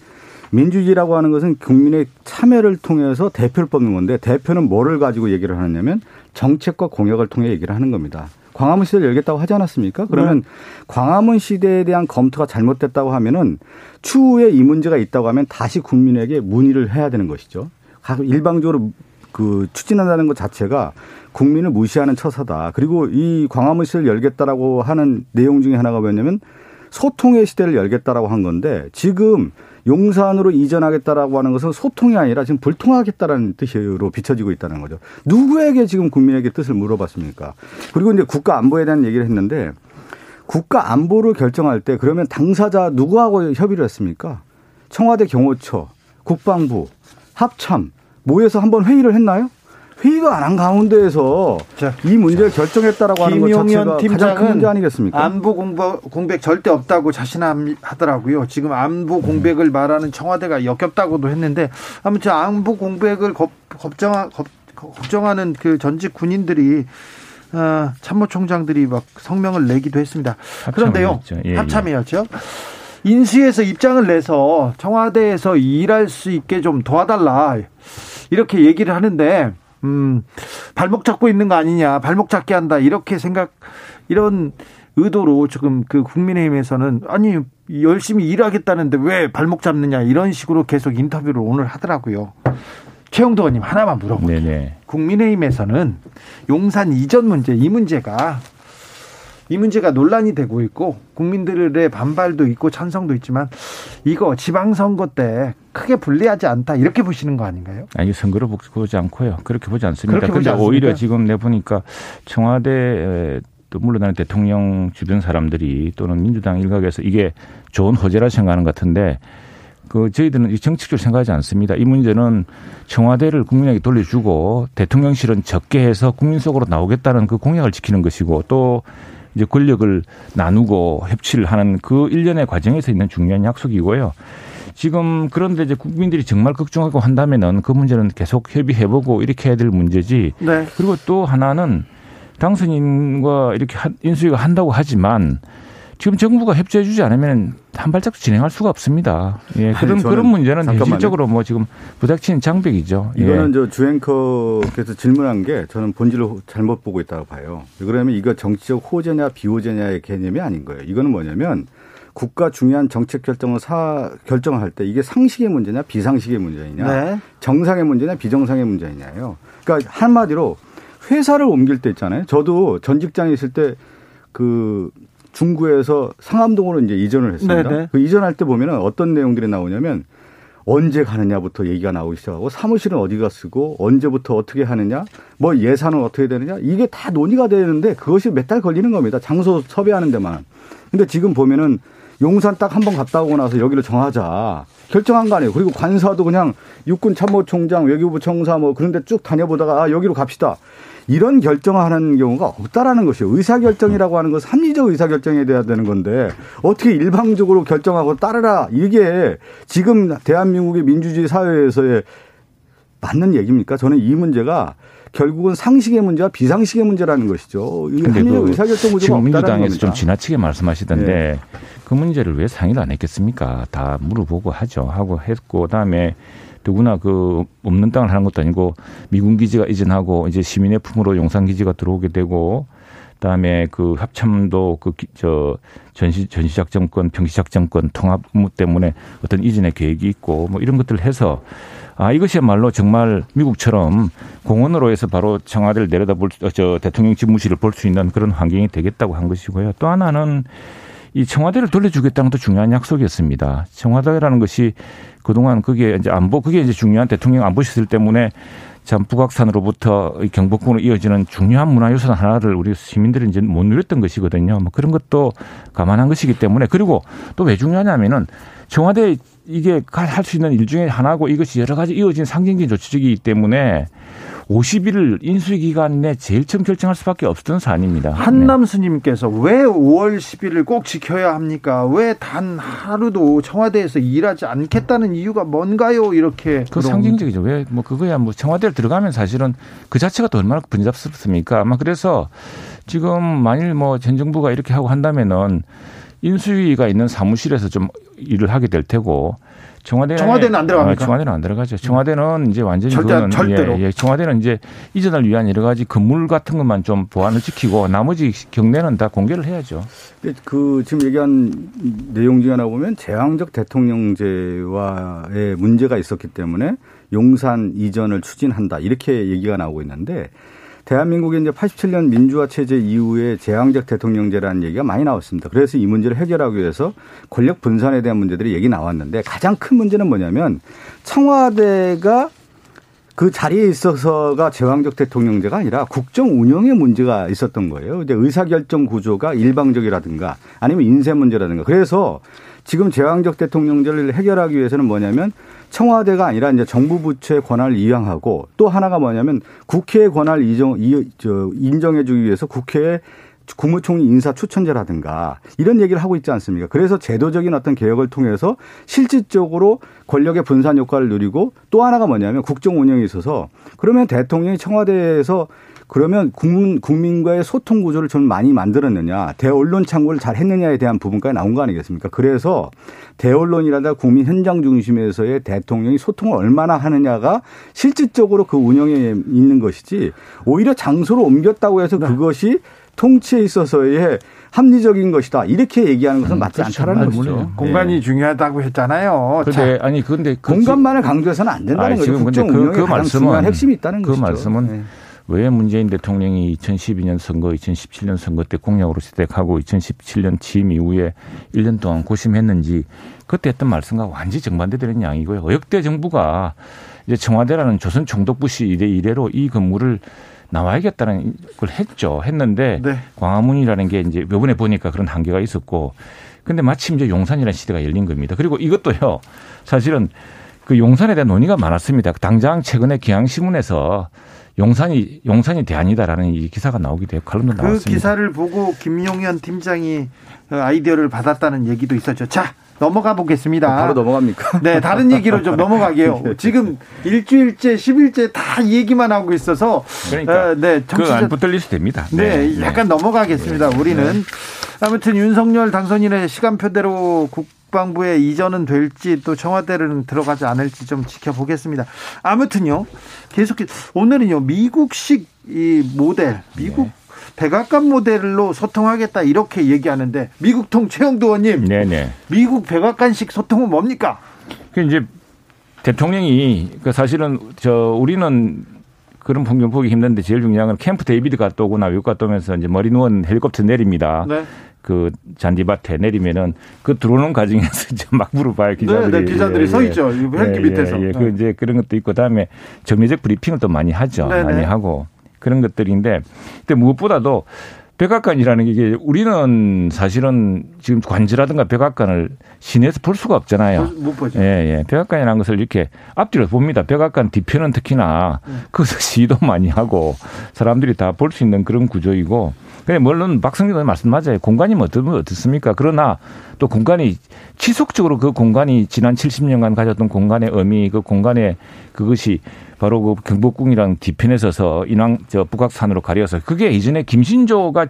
민주주의라고 하는 것은 국민의 참여를 통해서 대표를 뽑는 건데 대표는 뭐를 가지고 얘기를 하느냐면 정책과 공약을 통해 얘기를 하는 겁니다. 광화문 시대를 열겠다고 하지 않았습니까? 그러면 광화문 시대에 대한 검토가 잘못됐다고 하면은 추후에 이 문제가 있다고 하면 다시 국민에게 문의를 해야 되는 것이죠. 각 일방적으로 그 추진한다는 것 자체가 국민을 무시하는 처사다. 그리고 이 광화문 시대를 열겠다라고 하는 내용 중에 하나가 뭐냐면 소통의 시대를 열겠다라고 한 건데 지금 용산으로 이전하겠다라고 하는 것은 소통이 아니라 지금 불통하겠다라는 뜻으로 비춰지고 있다는 거죠. 누구에게 지금 국민에게 뜻을 물어봤습니까? 그리고 이제 국가 안보에 대한 얘기를 했는데 국가 안보를 결정할 때 그러면 당사자 누구하고 협의를 했습니까? 청와대 경호처, 국방부, 합참 모여서 한번 회의를 했나요? 회의도 안한 가운데에서 자, 이 문제를 결정했다라고 하는 것 자체가 가장 큰 문제 아니겠습니까? 안보 공백, 공백 절대 없다고 자신하더라고요. 지금 안보 공백을 말하는 청와대가 역겹다고도 했는데 아무튼 안보 공백을 겁, 걱정하, 겁, 걱정하는 그 전직 군인들이 어, 참모총장들이 막 성명을 내기도 했습니다. 그런데요, 합참이었죠. 예, 예. 합참이었죠. 인수에서 입장을 내서 청와대에서 일할 수 있게 좀 도와달라 이렇게 얘기를 하는데 음, 발목 잡고 있는 거 아니냐, 발목 잡게 한다, 이렇게 생각, 이런 의도로 지금 그 국민의힘에서는 아니, 열심히 일하겠다는데 왜 발목 잡느냐, 이런 식으로 계속 인터뷰를 오늘 하더라고요. 최영도 의원님 하나만 물어볼게요. 국민의힘에서는 용산 이전 문제, 이 문제가 이 문제가 논란이 되고 있고 국민들의 반발도 있고 찬성도 있지만 이거 지방선거 때 크게 불리하지 않다 이렇게 보시는 거 아닌가요? 아니 선거를 보지 않고요. 그렇게 보지 않습니다. 그렇게 보지 오히려? 지금 내 보니까 청와대 또 물러나는 대통령 주변 사람들이 또는 민주당 일각에서 이게 좋은 호재라 생각하는 것 같은데 그 저희들은 이 정책적으로 생각하지 않습니다. 이 문제는 청와대를 국민에게 돌려주고 대통령실은 적게 해서 국민 속으로 나오겠다는 그 공약을 지키는 것이고 또 이제 권력을 나누고 협치를 하는 그 일련의 과정에서 있는 중요한 약속이고요. 지금 그런데 이제 국민들이 정말 걱정하고 한다면은 그 문제는 계속 협의해보고 이렇게 해야 될 문제지. 네. 그리고 또 하나는 당선인과 이렇게 한- 인수위가 한다고 하지만 지금 정부가 협조해주지 않으면 한 발짝도 진행할 수가 없습니다. 예, 그런 그런 문제는. 현실적으로 뭐 지금 부닥치는 장벽이죠. 예. 이거는 저 주앵커께서 질문한 게 저는 본질을 잘못 보고 있다고 봐요. 그러면 이거 정치적 호재냐 비호재냐의 개념이 아닌 거예요. 이거는 뭐냐면 국가 중요한 정책 결정을 사 결정을 할때 이게 상식의 문제냐 비상식의 문제냐 네. 정상의 문제냐 비정상의 문제냐예요. 그러니까 한마디로 회사를 옮길 때 있잖아요. 저도 전 직장에 있을 때그 중구에서 상암동으로 이제 이전을 했습니다. 네네. 그 이전할 때 보면은 어떤 내용들이 나오냐면 언제 가느냐부터 얘기가 나오기 시작하고 사무실은 어디가 쓰고 언제부터 어떻게 하느냐 뭐 예산은 어떻게 되느냐 이게 다 논의가 되는데 그것이 몇 달 걸리는 겁니다. 장소 섭외하는 데만. 근데 지금 보면은 용산 딱 한 번 갔다 오고 나서 여기를 정하자. 결정한 거 아니에요. 그리고 관사도 그냥 육군 참모총장, 외교부 청사 뭐 그런 데 쭉 다녀보다가 아, 여기로 갑시다. 이런 결정하는 경우가 없다라는 것이요. 의사결정이라고 하는 것은 합리적 의사결정이 돼야 되는 건데 어떻게 일방적으로 결정하고 따르라. 이게 지금 대한민국의 민주주의 사회에서의 맞는 얘기입니까? 저는 이 문제가 결국은 상식의 문제와 비상식의 문제라는 것이죠. 이 근데 합리적 그 의사결정 구조가 민주당에서. 좀 지나치게 말씀하시던데 그 문제를 왜 상의를 안 했겠습니까? 다 물어보고 하죠. 하고 했고 그다음에 더구나 그 없는 땅을 하는 것도 아니고 미군 기지가 이전하고 이제 시민의 품으로 용산 기지가 들어오게 되고 그다음에 그 합참도 그 저 전시 전시작 정권, 평시작 정권 통합 업무 때문에 어떤 이전의 계획이 있고 뭐 이런 것들을 해서 아 이것이야말로 정말 미국처럼 공원으로 해서 바로 청와대를 내려다 볼 저 대통령 집무실을 볼 수 있는 그런 환경이 되겠다고 한 것이고요. 또 하나는 이 청와대를 돌려주겠다는 것도 중요한 약속이었습니다. 청와대라는 것이 그동안 그게 이제 안보 그게 이제 중요한 대통령 안보 시설 때문에 참 북악산으로부터 이 경복궁으로 이어지는 중요한 문화 요소 하나를 우리 시민들이 이제 못 누렸던 것이거든요. 뭐 그런 것도 감안한 것이기 때문에 그리고 또 왜 중요하냐면은 청와대 이게 할 수 있는 일 중에 하나고 이것이 여러 가지 이어진 상징적인 조치이기 때문에 50일 인수위 기간 내 제일 처음 결정할 수밖에 없었던 사안입니다. 한남 스님께서 왜 5월 10일을 꼭 지켜야 합니까? 왜 단 하루도 청와대에서 일하지 않겠다는 이유가 뭔가요? 이렇게 그 상징적이죠. 왜 뭐 그거야 뭐 청와대를 들어가면 사실은 그 자체가 또 얼마나 번잡스럽습니까? 아마 그래서 지금 만일 뭐 전 정부가 이렇게 하고 한다면은 인수위가 있는 사무실에서 좀 일을 하게 될 테고 청와대 청와대는 안 들어갑니까? 아, 청와대는 안 들어가죠. 청와대는 이제 완전히 절대, 그거는 절대로. 예, 예. 청와대는 이제 이전을 위한 여러 가지 건물 같은 것만 좀 보안을 지키고 나머지 경내는 다 공개를 해야죠. 그 지금 얘기한 내용 중에 하나 보면 제왕적 대통령제와의 문제가 있었기 때문에 용산 이전을 추진한다 이렇게 얘기가 나오고 있는데 대한민국의 이제 87년 민주화 체제 이후에 제왕적 대통령제라는 얘기가 많이 나왔습니다. 그래서 이 문제를 해결하기 위해서 권력 분산에 대한 문제들이 얘기 나왔는데 가장 큰 문제는 뭐냐면 청와대가 그 자리에 있어서가 제왕적 대통령제가 아니라 국정 운영의 문제가 있었던 거예요. 이제 의사결정 구조가 일방적이라든가 아니면 인쇄 문제라든가. 그래서 지금 제왕적 대통령제를 해결하기 위해서는 뭐냐면 청와대가 아니라 이제 정부 부처의 권한을 이양하고 또 하나가 뭐냐면 국회의 권한을 이정, 이, 저, 인정해주기 위해서 국회에 국무총리 인사 추천제라든가 이런 얘기를 하고 있지 않습니까? 그래서 제도적인 어떤 개혁을 통해서 실질적으로 권력의 분산 효과를 누리고 또 하나가 뭐냐면 국정 운영에 있어서 그러면 대통령이 청와대에서 그러면 국민, 국민과의 소통 구조를 좀 많이 만들었느냐, 대언론 창구를 잘 했느냐에 대한 부분까지 나온 거 아니겠습니까? 그래서 대언론이라든가 국민 현장 중심에서의 대통령이 소통을 얼마나 하느냐가 실질적으로 그 운영에 있는 것이지 오히려 장소를 옮겼다고 해서 그것이 통치에 있어서의 합리적인 것이다. 이렇게 얘기하는 것은 맞지 그렇죠. 않다는 아, 것이죠. 물론. 공간이 네. 중요하다고 했잖아요. 근데 아니 근데 그 공간만을 강조해서는 안 된다는 아니, 거죠. 지금 근데 국정 그- 운영에 그 가장 말씀은- 중요한 핵심이 있다는 그 것이죠. 말씀은 네. 왜 문재인 대통령이 2012년 선거, 2017년 선거 때 공약으로 시작하고 2017년 취임 이후에 1년 동안 고심했는지 그때 했던 말씀과 완전히 정반대되는 양이고요. 역대 정부가 이제 청와대라는 조선 총독부시 이래 이래로 이 건물을 나와야겠다는 걸 했죠. 했는데 네. 광화문이라는 게 이제 요번에 보니까 그런 한계가 있었고 근데 마침 이제 용산이라는 시대가 열린 겁니다. 그리고 이것도요. 사실은 그 용산에 대한 논의가 많았습니다. 당장 최근에 기왕신문에서 용산이 용산이 대안이다라는 이 기사가 나오기도 해요. 칼럼도 그 나왔습니다. 기사를 보고 김용현 팀장이 그 아이디어를 받았다는 얘기도 있었죠. 자, 넘어가 보겠습니다. 바로 넘어갑니까? 네, 다른 얘기로 좀 넘어가게요. 지금 일주일째, 10일째 다이 얘기만 하고 있어서 그러니까 어, 네, 붙들릴 수도 됩니다. 네, 약간 넘어가겠습니다. 우리는 아무튼 윤석열 당선인의 시간표대로 국 방부에 이전은 될지 또 청와대는 들어가지 않을지 좀 지켜보겠습니다. 아무튼요, 계속 오늘은요 미국식 이 모델, 미국 백악관 모델로 소통하겠다 이렇게 얘기하는데 미국통 최형두 의원님, 네네. 미국 백악관식 소통은 뭡니까? 그 이제 대통령이 그 사실은 저 우리는 그런 풍경 보기 힘든데 제일 중요한 건 캠프 데이비드 갔다 오거나 외국 갔다 오면서 이제 Marine One 헬리콥터 내립니다. 네. 그 잔디밭에 내리면은 그 들어오는 과정에서 이제 막 물어봐요 기자들이. 네, 네, 기자들이 서 있죠. 이 헬기 밑에서. 예, 예. 네. 그 이제 그런 것도 있고 그다음에 정례적 브리핑을 또 많이 하죠. 네, 많이 네. 하고 그런 것들인데 근데 무엇보다도 백악관이라는 게 이게 우리는 사실은 지금 관제라든가 백악관을 시내에서 볼 수가 없잖아요. 못 보죠. 예, 예. 백악관이라는 것을 이렇게 앞뒤로 봅니다. 백악관 뒤편은 특히나 네. 거기서 시도 많이 하고 사람들이 다 볼 수 있는 그런 구조이고. 근데 물론 박성준 말씀 맞아요. 공간이 뭐 어떻, 어떻습니까? 그러나 또 공간이 지속적으로 그 공간이 지난 70년간 가졌던 공간의 의미, 그 공간의 그것이 바로 그 경복궁이랑 뒤편에 서서 인왕 저 북악산으로 가려서 그게 이전에 김신조가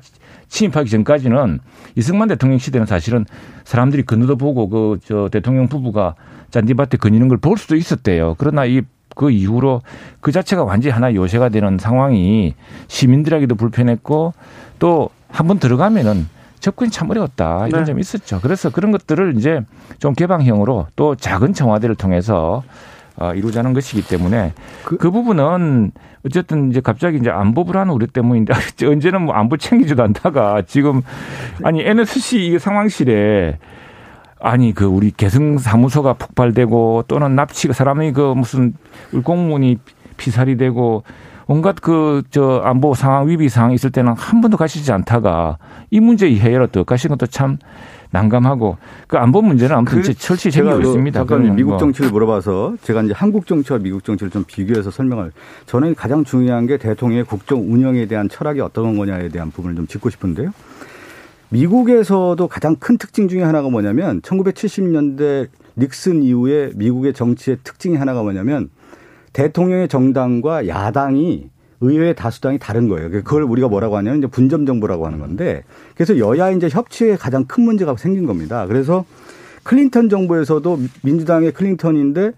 침입하기 전까지는 이승만 대통령 시대는 사실은 사람들이 건너다 보고 그 저 대통령 부부가 잔디밭에 거니는 걸 볼 수도 있었대요. 그러나 이그 이후로 그 자체가 완전히 하나 요새가 되는 상황이 시민들에게도 불편했고 또 한 번 들어가면은 접근이 참 어려웠다 이런 네. 점이 있었죠. 그래서 그런 것들을 이제 좀 개방형으로 또 작은 청와대를 통해서 어, 이루자는 것이기 때문에 그, 부분은 어쨌든 이제 갑자기 이제 안보 불안 우려 때문인데 언제는 뭐 안보 챙기지도 않다가 지금 아니 NSC 이 상황실에 아니 그 우리 개성 사무소가 폭발되고 또는 납치가 사람이 그 무슨 공무원이 피살이 되고 온갖 그 저 안보 상황 위비 상황 있을 때는 한 번도 가시지 않다가 이 문제 해결 어떻게 가신 것도 참 난감하고 그 안보 문제는 아무튼 그 철치 생기고 있습니다. 잠깐 미국 뭐. 정치를 물어봐서 제가 이제 한국 정치와 미국 정치를 좀 비교해서 설명을 저는 가장 중요한 게 대통령의 국정 운영에 대한 철학이 어떤 거냐에 대한 부분을 좀 짚고 싶은데요. 미국에서도 가장 큰 특징 중에 하나가 뭐냐면 1970년대 닉슨 이후에 미국의 정치의 특징이 하나가 뭐냐면 대통령의 정당과 야당이 의회 다수당이 다른 거예요. 그걸 우리가 뭐라고 하냐면 이제 분점 정부라고 하는 건데 그래서 여야 이제 협치에 가장 큰 문제가 생긴 겁니다. 그래서 클린턴 정부에서도 민주당의 클린턴인데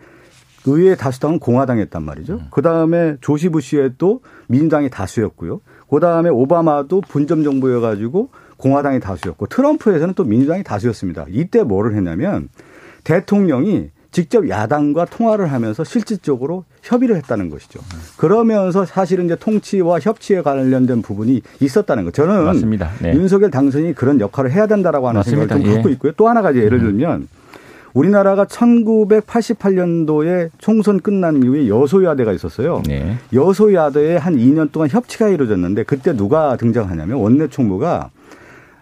의회 다수당은 공화당이었단 말이죠. 음. 그 다음에 조시 부시에 또 민주당이 다수였고요. 그 다음에 오바마도 분점 정부여가지고 공화당이 다수였고 트럼프에서는 또 민주당이 다수였습니다. 이때 뭐를 했냐면 대통령이 직접 야당과 통화를 하면서 실질적으로 협의를 했다는 것이죠. 그러면서 사실은 이제 통치와 협치에 관련된 부분이 있었다는 거. 저는 맞습니다. 네. 윤석열 당선이 그런 역할을 해야 된다라고 하는 맞습니다. 생각을 좀 갖고 예. 있고요. 또 하나 가지 예를 음. 들면 우리나라가 1988년도에 총선 끝난 이후에 여소야대가 있었어요. 네. 여소야대에 한 2년 동안 협치가 이루어졌는데 그때 누가 등장하냐면 원내 총무가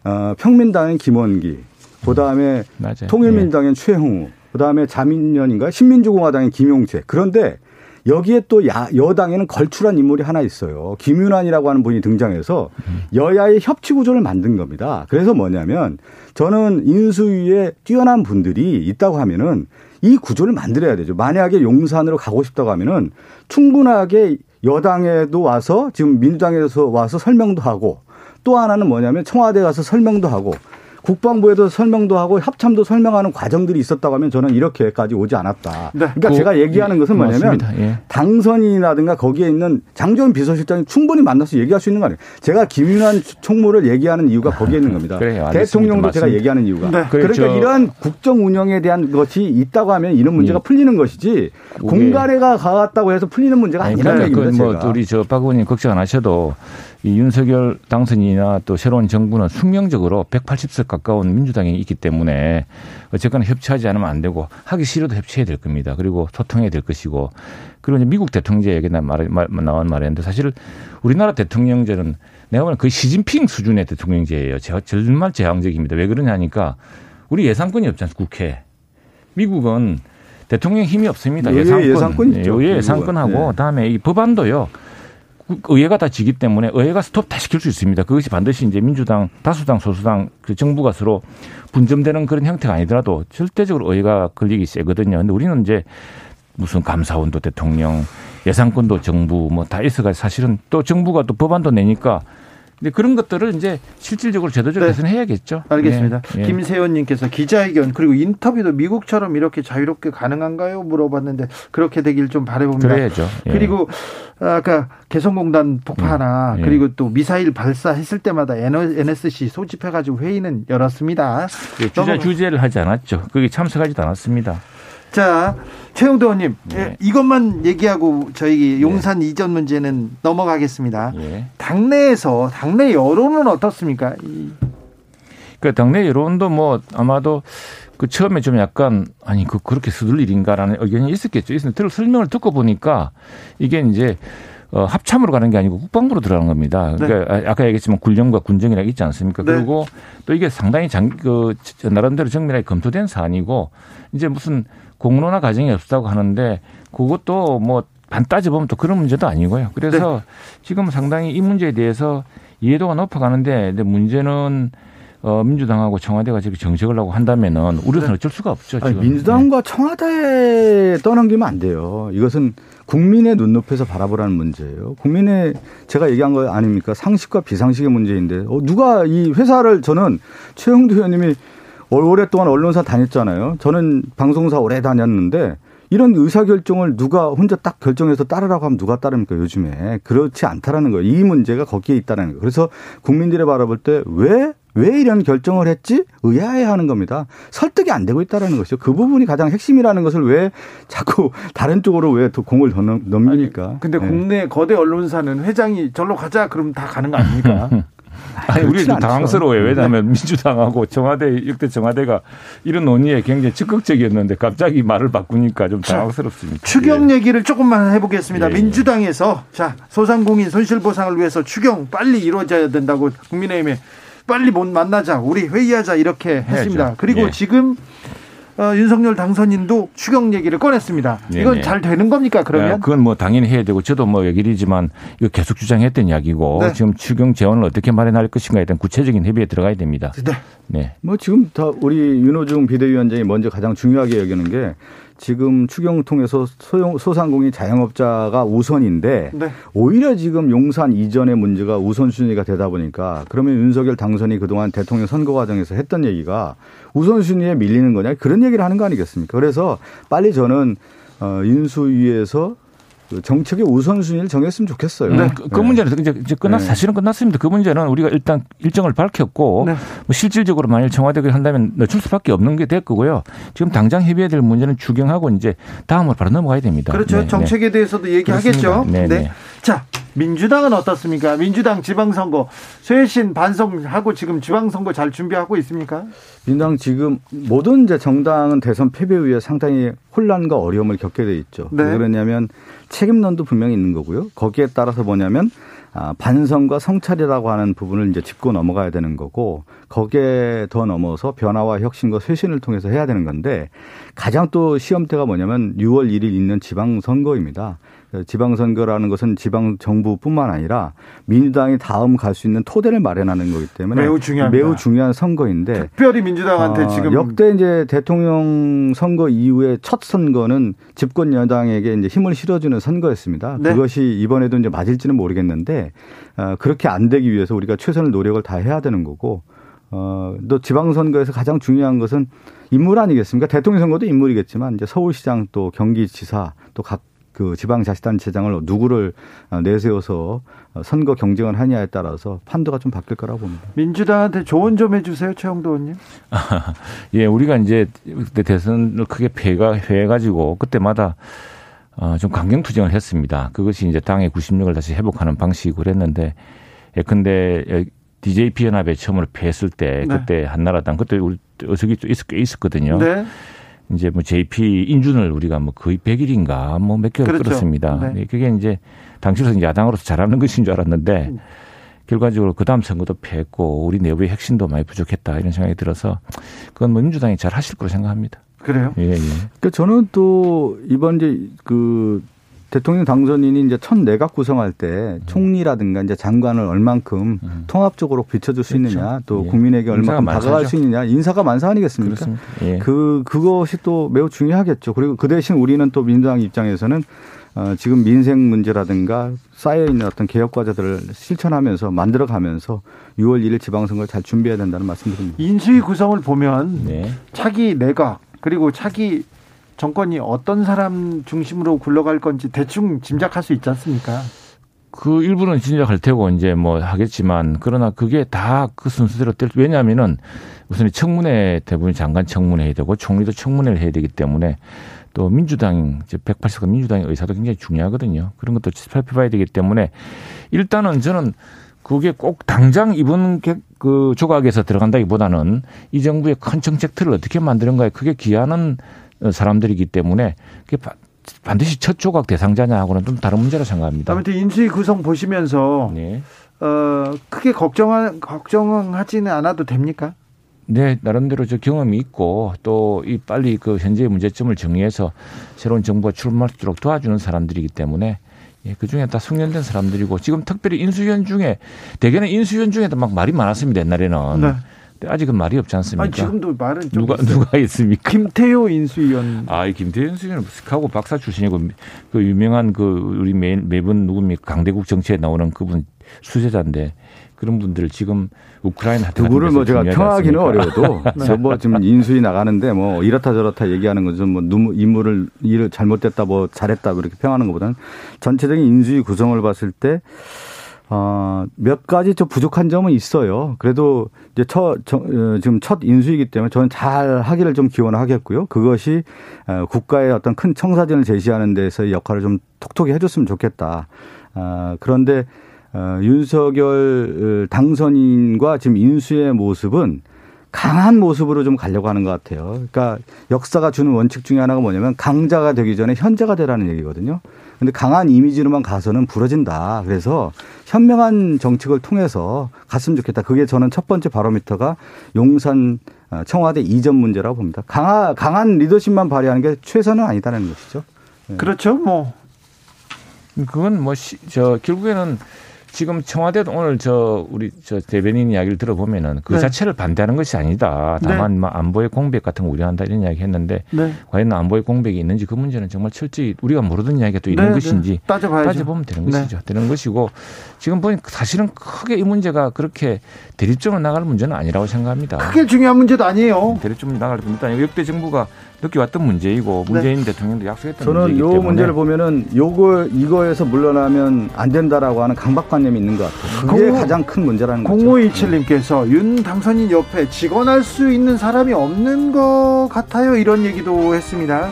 어, 평민당의 김원기, 그 다음에 음, 통일민당의 네. 최홍우, 그 다음에 자민련인가 신민주공화당의 김용채. 그런데 여기에 또 야, 여당에는 걸출한 인물이 하나 있어요. 김윤환이라고 하는 분이 등장해서 여야의 협치 구조를 만든 겁니다. 그래서 뭐냐면 저는 인수위에 뛰어난 분들이 있다고 하면은 이 구조를 만들어야 되죠. 만약에 용산으로 가고 싶다고 하면은 충분하게 여당에도 와서 지금 민주당에서 와서 설명도 하고 또 하나는 뭐냐면 청와대 가서 설명도 하고 국방부에도 설명도 하고 협참도 설명하는 과정들이 있었다고 하면 저는 이렇게까지 오지 않았다. 네. 그러니까 그, 제가 얘기하는 것은 뭐냐면 예. 당선인이라든가 거기에 있는 장조원 비서실장이 충분히 만나서 얘기할 수 있는 거 아니에요. 제가 김윤환 총무를 얘기하는 이유가 거기에 있는 겁니다. 그래요, 대통령도 제가 얘기하는 이유가. 네. 그러니까 그렇죠. 이런 국정 운영에 대한 것이 있다고 하면 이런 문제가 예. 풀리는 것이지 공간에가 가왔다고 해서 풀리는 문제가 아니라는 그러니까 얘기입니다. 그뭐 우리 저 박 의원님 걱정 안 하셔도 이 윤석열 당선인이나 또 새로운 정부는 숙명적으로 180석 가까운 민주당이 있기 때문에 어쨌거나 협치하지 않으면 안 되고 하기 싫어도 협치해야 될 겁니다. 그리고 소통해야 될 것이고 그리고 이제 미국 대통령제 얘기 나온 말이었는데 사실 우리나라 대통령제는 내가 보면 거의 시진핑 수준의 대통령제예요. 정말 제왕적입니다. 왜 그러냐니까 우리 예산권이 없지 않습니까? 국회. 미국은 대통령 힘이 없습니다. 예산권. 예산권 있죠. 예, 예산권하고 네. 그다음에 이 법안도요. 의회가 다 지기 때문에 의회가 스톱 다 시킬 수 있습니다. 그것이 반드시 이제 민주당, 다수당, 소수당 그 정부가 서로 분점되는 그런 형태가 아니더라도 절대적으로 의회가 걸리기 세거든요. 근데 우리는 이제 무슨 감사원도 대통령, 예산권도 정부 뭐 다 있어가 사실은 또 정부가 또 법안도 내니까 근데 그런 것들을 이제 실질적으로 제도적으로 네. 개선해야겠죠. 알겠습니다. 네. 김세원님께서 기자회견 그리고 인터뷰도 미국처럼 이렇게 자유롭게 가능한가요? 물어봤는데 그렇게 되길 좀 바라봅니다. 그래야죠. 예. 그리고 아까 개성공단 폭파나 음. 예. 그리고 또 미사일 발사했을 때마다 NSC 소집해가지고 회의는 열었습니다. 예, 주제 주제를 하지 않았죠. 거기 참석하지도 않았습니다. 자, 최영도 의원님, 네. 예, 이것만 얘기하고 저희 용산 네. 이전 문제는 넘어가겠습니다. 네. 당내에서 당내 여론은 어떻습니까? 그 당내 여론도 뭐 아마도 그 처음에 좀 약간 아니 그 그렇게 서둘 일인가라는 의견이 있었겠죠. 있었는데 설명을 듣고 보니까 이게 이제 어, 합참으로 가는 게 아니고 국방부로 들어가는 겁니다. 네. 그러니까 아, 아까 얘기했지만 군령과 군정이라고 있지 않습니까? 네. 그리고 또 이게 상당히 장, 그, 나름대로 정밀하게 검토된 사안이고 이제 무슨 공론화 과정이 없다고 하는데 그것도 뭐 반 따져보면 또 그런 문제도 아니고요. 그래서 네. 지금 상당히 이 문제에 대해서 이해도가 높아가는데 근데 문제는 어, 민주당하고 청와대가 저렇게 정책을 하고 한다면은 우리는 네. 어쩔 수가 없죠. 아니, 민주당과 네. 청와대 떠넘기면 안 돼요. 이것은 국민의 눈높이에서 바라보라는 문제예요. 국민의 제가 얘기한 거 아닙니까? 상식과 비상식의 문제인데 어, 누가 이 회사를 저는 최영두 의원님이 오랫동안 언론사 다녔잖아요. 저는 방송사 오래 다녔는데 이런 의사결정을 누가 혼자 딱 결정해서 따르라고 하면 누가 따릅니까 요즘에 그렇지 않다라는 거예요. 이 문제가 거기에 있다는 거예요. 그래서 국민들이 바라볼 때왜왜 이런 결정을 했지? 의아해하는 겁니다. 설득이 안 되고 있다라는 것이죠. 그 부분이 가장 핵심이라는 것을 왜 자꾸 다른 쪽으로 왜 또 공을 더 넘깁니까? 아니, 근데 네. 국내 거대 언론사는 회장이 절로 가자 그러면 다 가는 거 아닙니까? 아니, 우리 좀 않죠. 당황스러워요. 왜냐하면 민주당하고 청와대, 역대 청와대가 이런 논의에 굉장히 적극적이었는데 갑자기 말을 바꾸니까 좀 당황스럽습니다. 추경 얘기를 조금만 해보겠습니다. 예. 민주당에서 자 소상공인 손실보상을 위해서 추경 빨리 이루어져야 된다고 국민의힘에 빨리 못 만나자 우리 회의하자 이렇게 했습니다. 그리고 예. 지금 어, 윤석열 당선인도 추경 얘기를 꺼냈습니다. 네, 이건 네. 잘 되는 겁니까 예, 그러면? 그건 뭐 당연히 해야 되고 저도 뭐 얘기이지만 이거 계속 주장했던 이야기고 네. 지금 추경 재원을 어떻게 마련할 것인가에 대한 구체적인 협의에 들어가야 됩니다. 네. 네. 뭐 지금 다 우리 윤호중 비대위원장이 먼저 가장 중요하게 여기는 게 지금 추경 통해서 소형 소상공인 자영업자가 우선인데 네. 오히려 지금 용산 이전의 문제가 우선순위가 되다 보니까 그러면 윤석열 당선이 그동안 대통령 선거 과정에서 했던 얘기가 우선순위에 밀리는 거냐 그런 얘기를 하는 거 아니겠습니까? 그래서 빨리 저는 어, 인수위에서 그 정책의 우선순위를 정했으면 좋겠어요. 음, 그, 그 네. 문제는 이제, 이제 끝났 네. 사실은 끝났습니다. 그 문제는 우리가 일단 일정을 밝혔고 네. 뭐 실질적으로 만일 청와대가 한다면 늦출 수밖에 없는 게 될 거고요. 지금 당장 협의해야 될 문제는 추경하고 이제 다음으로 바로 넘어가야 됩니다. 그렇죠. 네, 정책에 대해서도 얘기하겠죠. 네, 네. 자, 민주당은 어떻습니까? 민주당 지방선거 쇄신 반성하고 지금 지방선거 잘 준비하고 있습니까? 민당 지금 모든 이제 정당은 대선 패배 후에 상당히 혼란과 어려움을 겪게 돼 있죠. 네. 왜 그러냐면 책임론도 분명히 있는 거고요. 거기에 따라서 뭐냐면 아, 반성과 성찰이라고 하는 부분을 이제 짚고 넘어가야 되는 거고 거기에 더 넘어서 변화와 혁신과 쇄신을 통해서 해야 되는 건데 가장 또 시험대가 뭐냐면 6월 1일 있는 지방선거입니다. 지방선거라는 것은 지방 정부뿐만 아니라 민주당이 다음 갈 수 있는 토대를 마련하는 거기 때문에 매우 중요합니다. 매우 중요한 선거인데 특별히 민주당한테 아, 지금 역대 이제 대통령 선거 이후에 첫 선거는 집권 여당에게 이제 힘을 실어주는 선거였습니다. 네. 그것이 이번에도 이제 맞을지는 모르겠는데 어, 그렇게 안 되기 위해서 우리가 최선의 노력을 다 해야 되는 거고 어, 또 지방선거에서 가장 중요한 것은 인물 아니겠습니까? 대통령 선거도 인물이겠지만 이제 서울시장 또 경기지사 또 각 그 지방자치단체장을 누구를 어, 내세워서 어, 선거 경쟁을 하냐에 따라서 판도가 좀 바뀔 거라고 봅니다. 민주당한테 조언 좀 해주세요, 최영도 의원님. 예, 우리가 이제 그때 대선을 크게 패가 해가지고 그때마다 어, 좀 강경 투쟁을 했습니다. 그것이 이제 당의 구심력을 다시 회복하는 방식으로 했는데, 예, 근데 DJP 연합에 처음으로 패했을 때 네. 그때 한나라당 그때 우리 어석이 좀 있, 꽤 있었거든요. 네. 이제 뭐 JP 인준을 우리가 뭐 거의 100일인가 뭐 몇 개월 그렇죠. 끌었습니다. 네. 예, 그게 이제 당시로서 야당으로서 잘하는 것인 줄 알았는데 음. 결과적으로 그 다음 선거도 패했고 우리 내부의 핵심도 많이 부족했다 이런 생각이 들어서 그건 뭐 민주당이 잘 하실 거로 생각합니다. 그래요? 예, 예. 그러니까 저는 또 이번 이제 그 대통령 당선인이 이제 첫 내각 구성할 때 총리라든가 이제 장관을 얼만큼 음. 통합적으로 비춰줄 수 그렇죠. 있느냐 또 예. 국민에게 얼만큼 다가갈 만사죠. 수 있느냐 인사가 만사 아니겠습니까? 예. 그 그것이 또 매우 중요하겠죠. 그리고 그 대신 우리는 또 민주당 입장에서는 어, 지금 민생 문제라든가 쌓여 있는 어떤 개혁 과제들을 실천하면서 만들어 가면서 6월 1일 지방선거를 잘 준비해야 된다는 말씀드립니다. 인수위 구성을 보면 네. 차기 내각 그리고 차기 정권이 어떤 사람 중심으로 굴러갈 건지 대충 짐작할 수 있지 않습니까? 그 일부는 진작할 테고 이제 뭐 하겠지만 그러나 그게 다 그 순서대로 될 왜냐하면은 우선 이 청문회 대부분 장관 청문회 해야 되고 총리도 청문회를 해야 되기 때문에 또 민주당 이제 180석 민주당의 의사도 굉장히 중요하거든요. 그런 것도 살펴봐야 되기 때문에 일단은 저는 그게 꼭 당장 이번 개- 그 조각에서 들어간다기보다는 이 정부의 큰 정책들을 어떻게 만드는가에 크게 기하는 사람들이기 때문에 그게 바- 반드시 첫 조각 대상자냐 하고는 좀 다른 문제라 생각합니다. 아무튼 인수위 구성 보시면서 네. 어, 크게 걱정하, 걱정하지는 않아도 됩니까? 네, 나름대로 저 경험이 있고 또 이 빨리 그 현재의 문제점을 정리해서 새로운 정부가 출범할 수 있도록 도와주는 사람들이기 때문에 예, 그 중에 다 숙련된 사람들이고 지금 특별히 인수위원 중에 대개는 인수위원 중에도 막 말이 많았습니다 옛날에는. 네. 아직은 말이 없지 않습니까? 아니, 지금도 말은 좀 누가 있어요. 누가 있습니까? 김태효 인수위원 아, 이 김태현 수위는 스카고 박사 출신이고 그 유명한 그 우리 매, 매번 누굽니까 강대국 정치에 나오는 그분 수제자인데 그런 분들 지금 우크라이나 누구를 뭐 제가 평하기는 어려워도 네. 저뭐 지금 인수위 나가는데 뭐 이렇다 저렇다 얘기하는 것은 뭐 인물을 일을 잘못됐다 뭐 잘했다 그렇게 평하는 것보다는 전체적인 인수위 구성을 봤을 때 어, 몇 가지 좀 부족한 점은 있어요. 그래도 이제 첫, 저, 어, 지금 첫 인수이기 때문에 저는 잘 하기를 좀 기원하겠고요. 그것이 어, 국가의 어떤 큰 청사진을 제시하는 데서의 역할을 좀 톡톡히 해줬으면 좋겠다. 아, 그런데 어, 윤석열 당선인과 지금 인수의 모습은 강한 모습으로 좀 가려고 하는 것 같아요. 그러니까 역사가 주는 원칙 중에 하나가 뭐냐면 강자가 되기 전에 현자가 되라는 얘기거든요. 근데 강한 이미지로만 가서는 부러진다. 그래서 현명한 정책을 통해서 갔으면 좋겠다. 그게 저는 첫 번째 바로미터가 용산 어, 청와대 이전 문제라고 봅니다. 강하, 강한 리더십만 발휘하는 게 최선은 아니다는 것이죠. 그렇죠. 뭐 그건 뭐 저 결국에는 지금 청와대도 오늘 저 우리 저 대변인 이야기를 들어보면은 그 네. 자체를 반대하는 것이 아니다. 다만 뭐 안보의 공백 같은 거 우려한다 이런 이야기 했는데 네. 과연 안보의 공백이 있는지 그 문제는 정말 철저히 우리가 모르던 이야기가 또 있는 네, 것인지 네. 따져봐야죠. 따져보면 되는 네. 것이죠. 되는 것이고 지금 보니 사실은 크게 이 문제가 그렇게 대립적으로 나갈 문제는 아니라고 생각합니다. 크게 중요한 문제도 아니에요. 대립적으로 나갈 문제는 아니고 역대 정부가 느껴왔던 문제이고 네. 문재인 대통령도 약속했던 저는 문제이기 요 때문에 문제를 보면은 요거 이거에서 물러나면 안 된다라고 하는 강박관념이 있는 것 같아요. 그게 공호- 가장 큰 문제라는 거죠. 0527님께서 윤 당선인 옆에 직원할 수 있는 사람이 없는 것 같아요. 이런 얘기도 했습니다.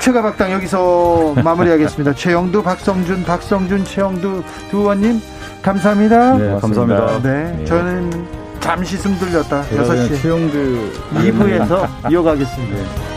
최가박당 여기서 마무리하겠습니다. 최영두, 박성준, 박성준, 최영두 두 의원님 감사합니다. 네, 고맙습니다. 감사합니다. 네, 네. 저는 잠시 숨 들렸다. 제가 그냥 6시 최영두 2부에서 이어가겠습니다.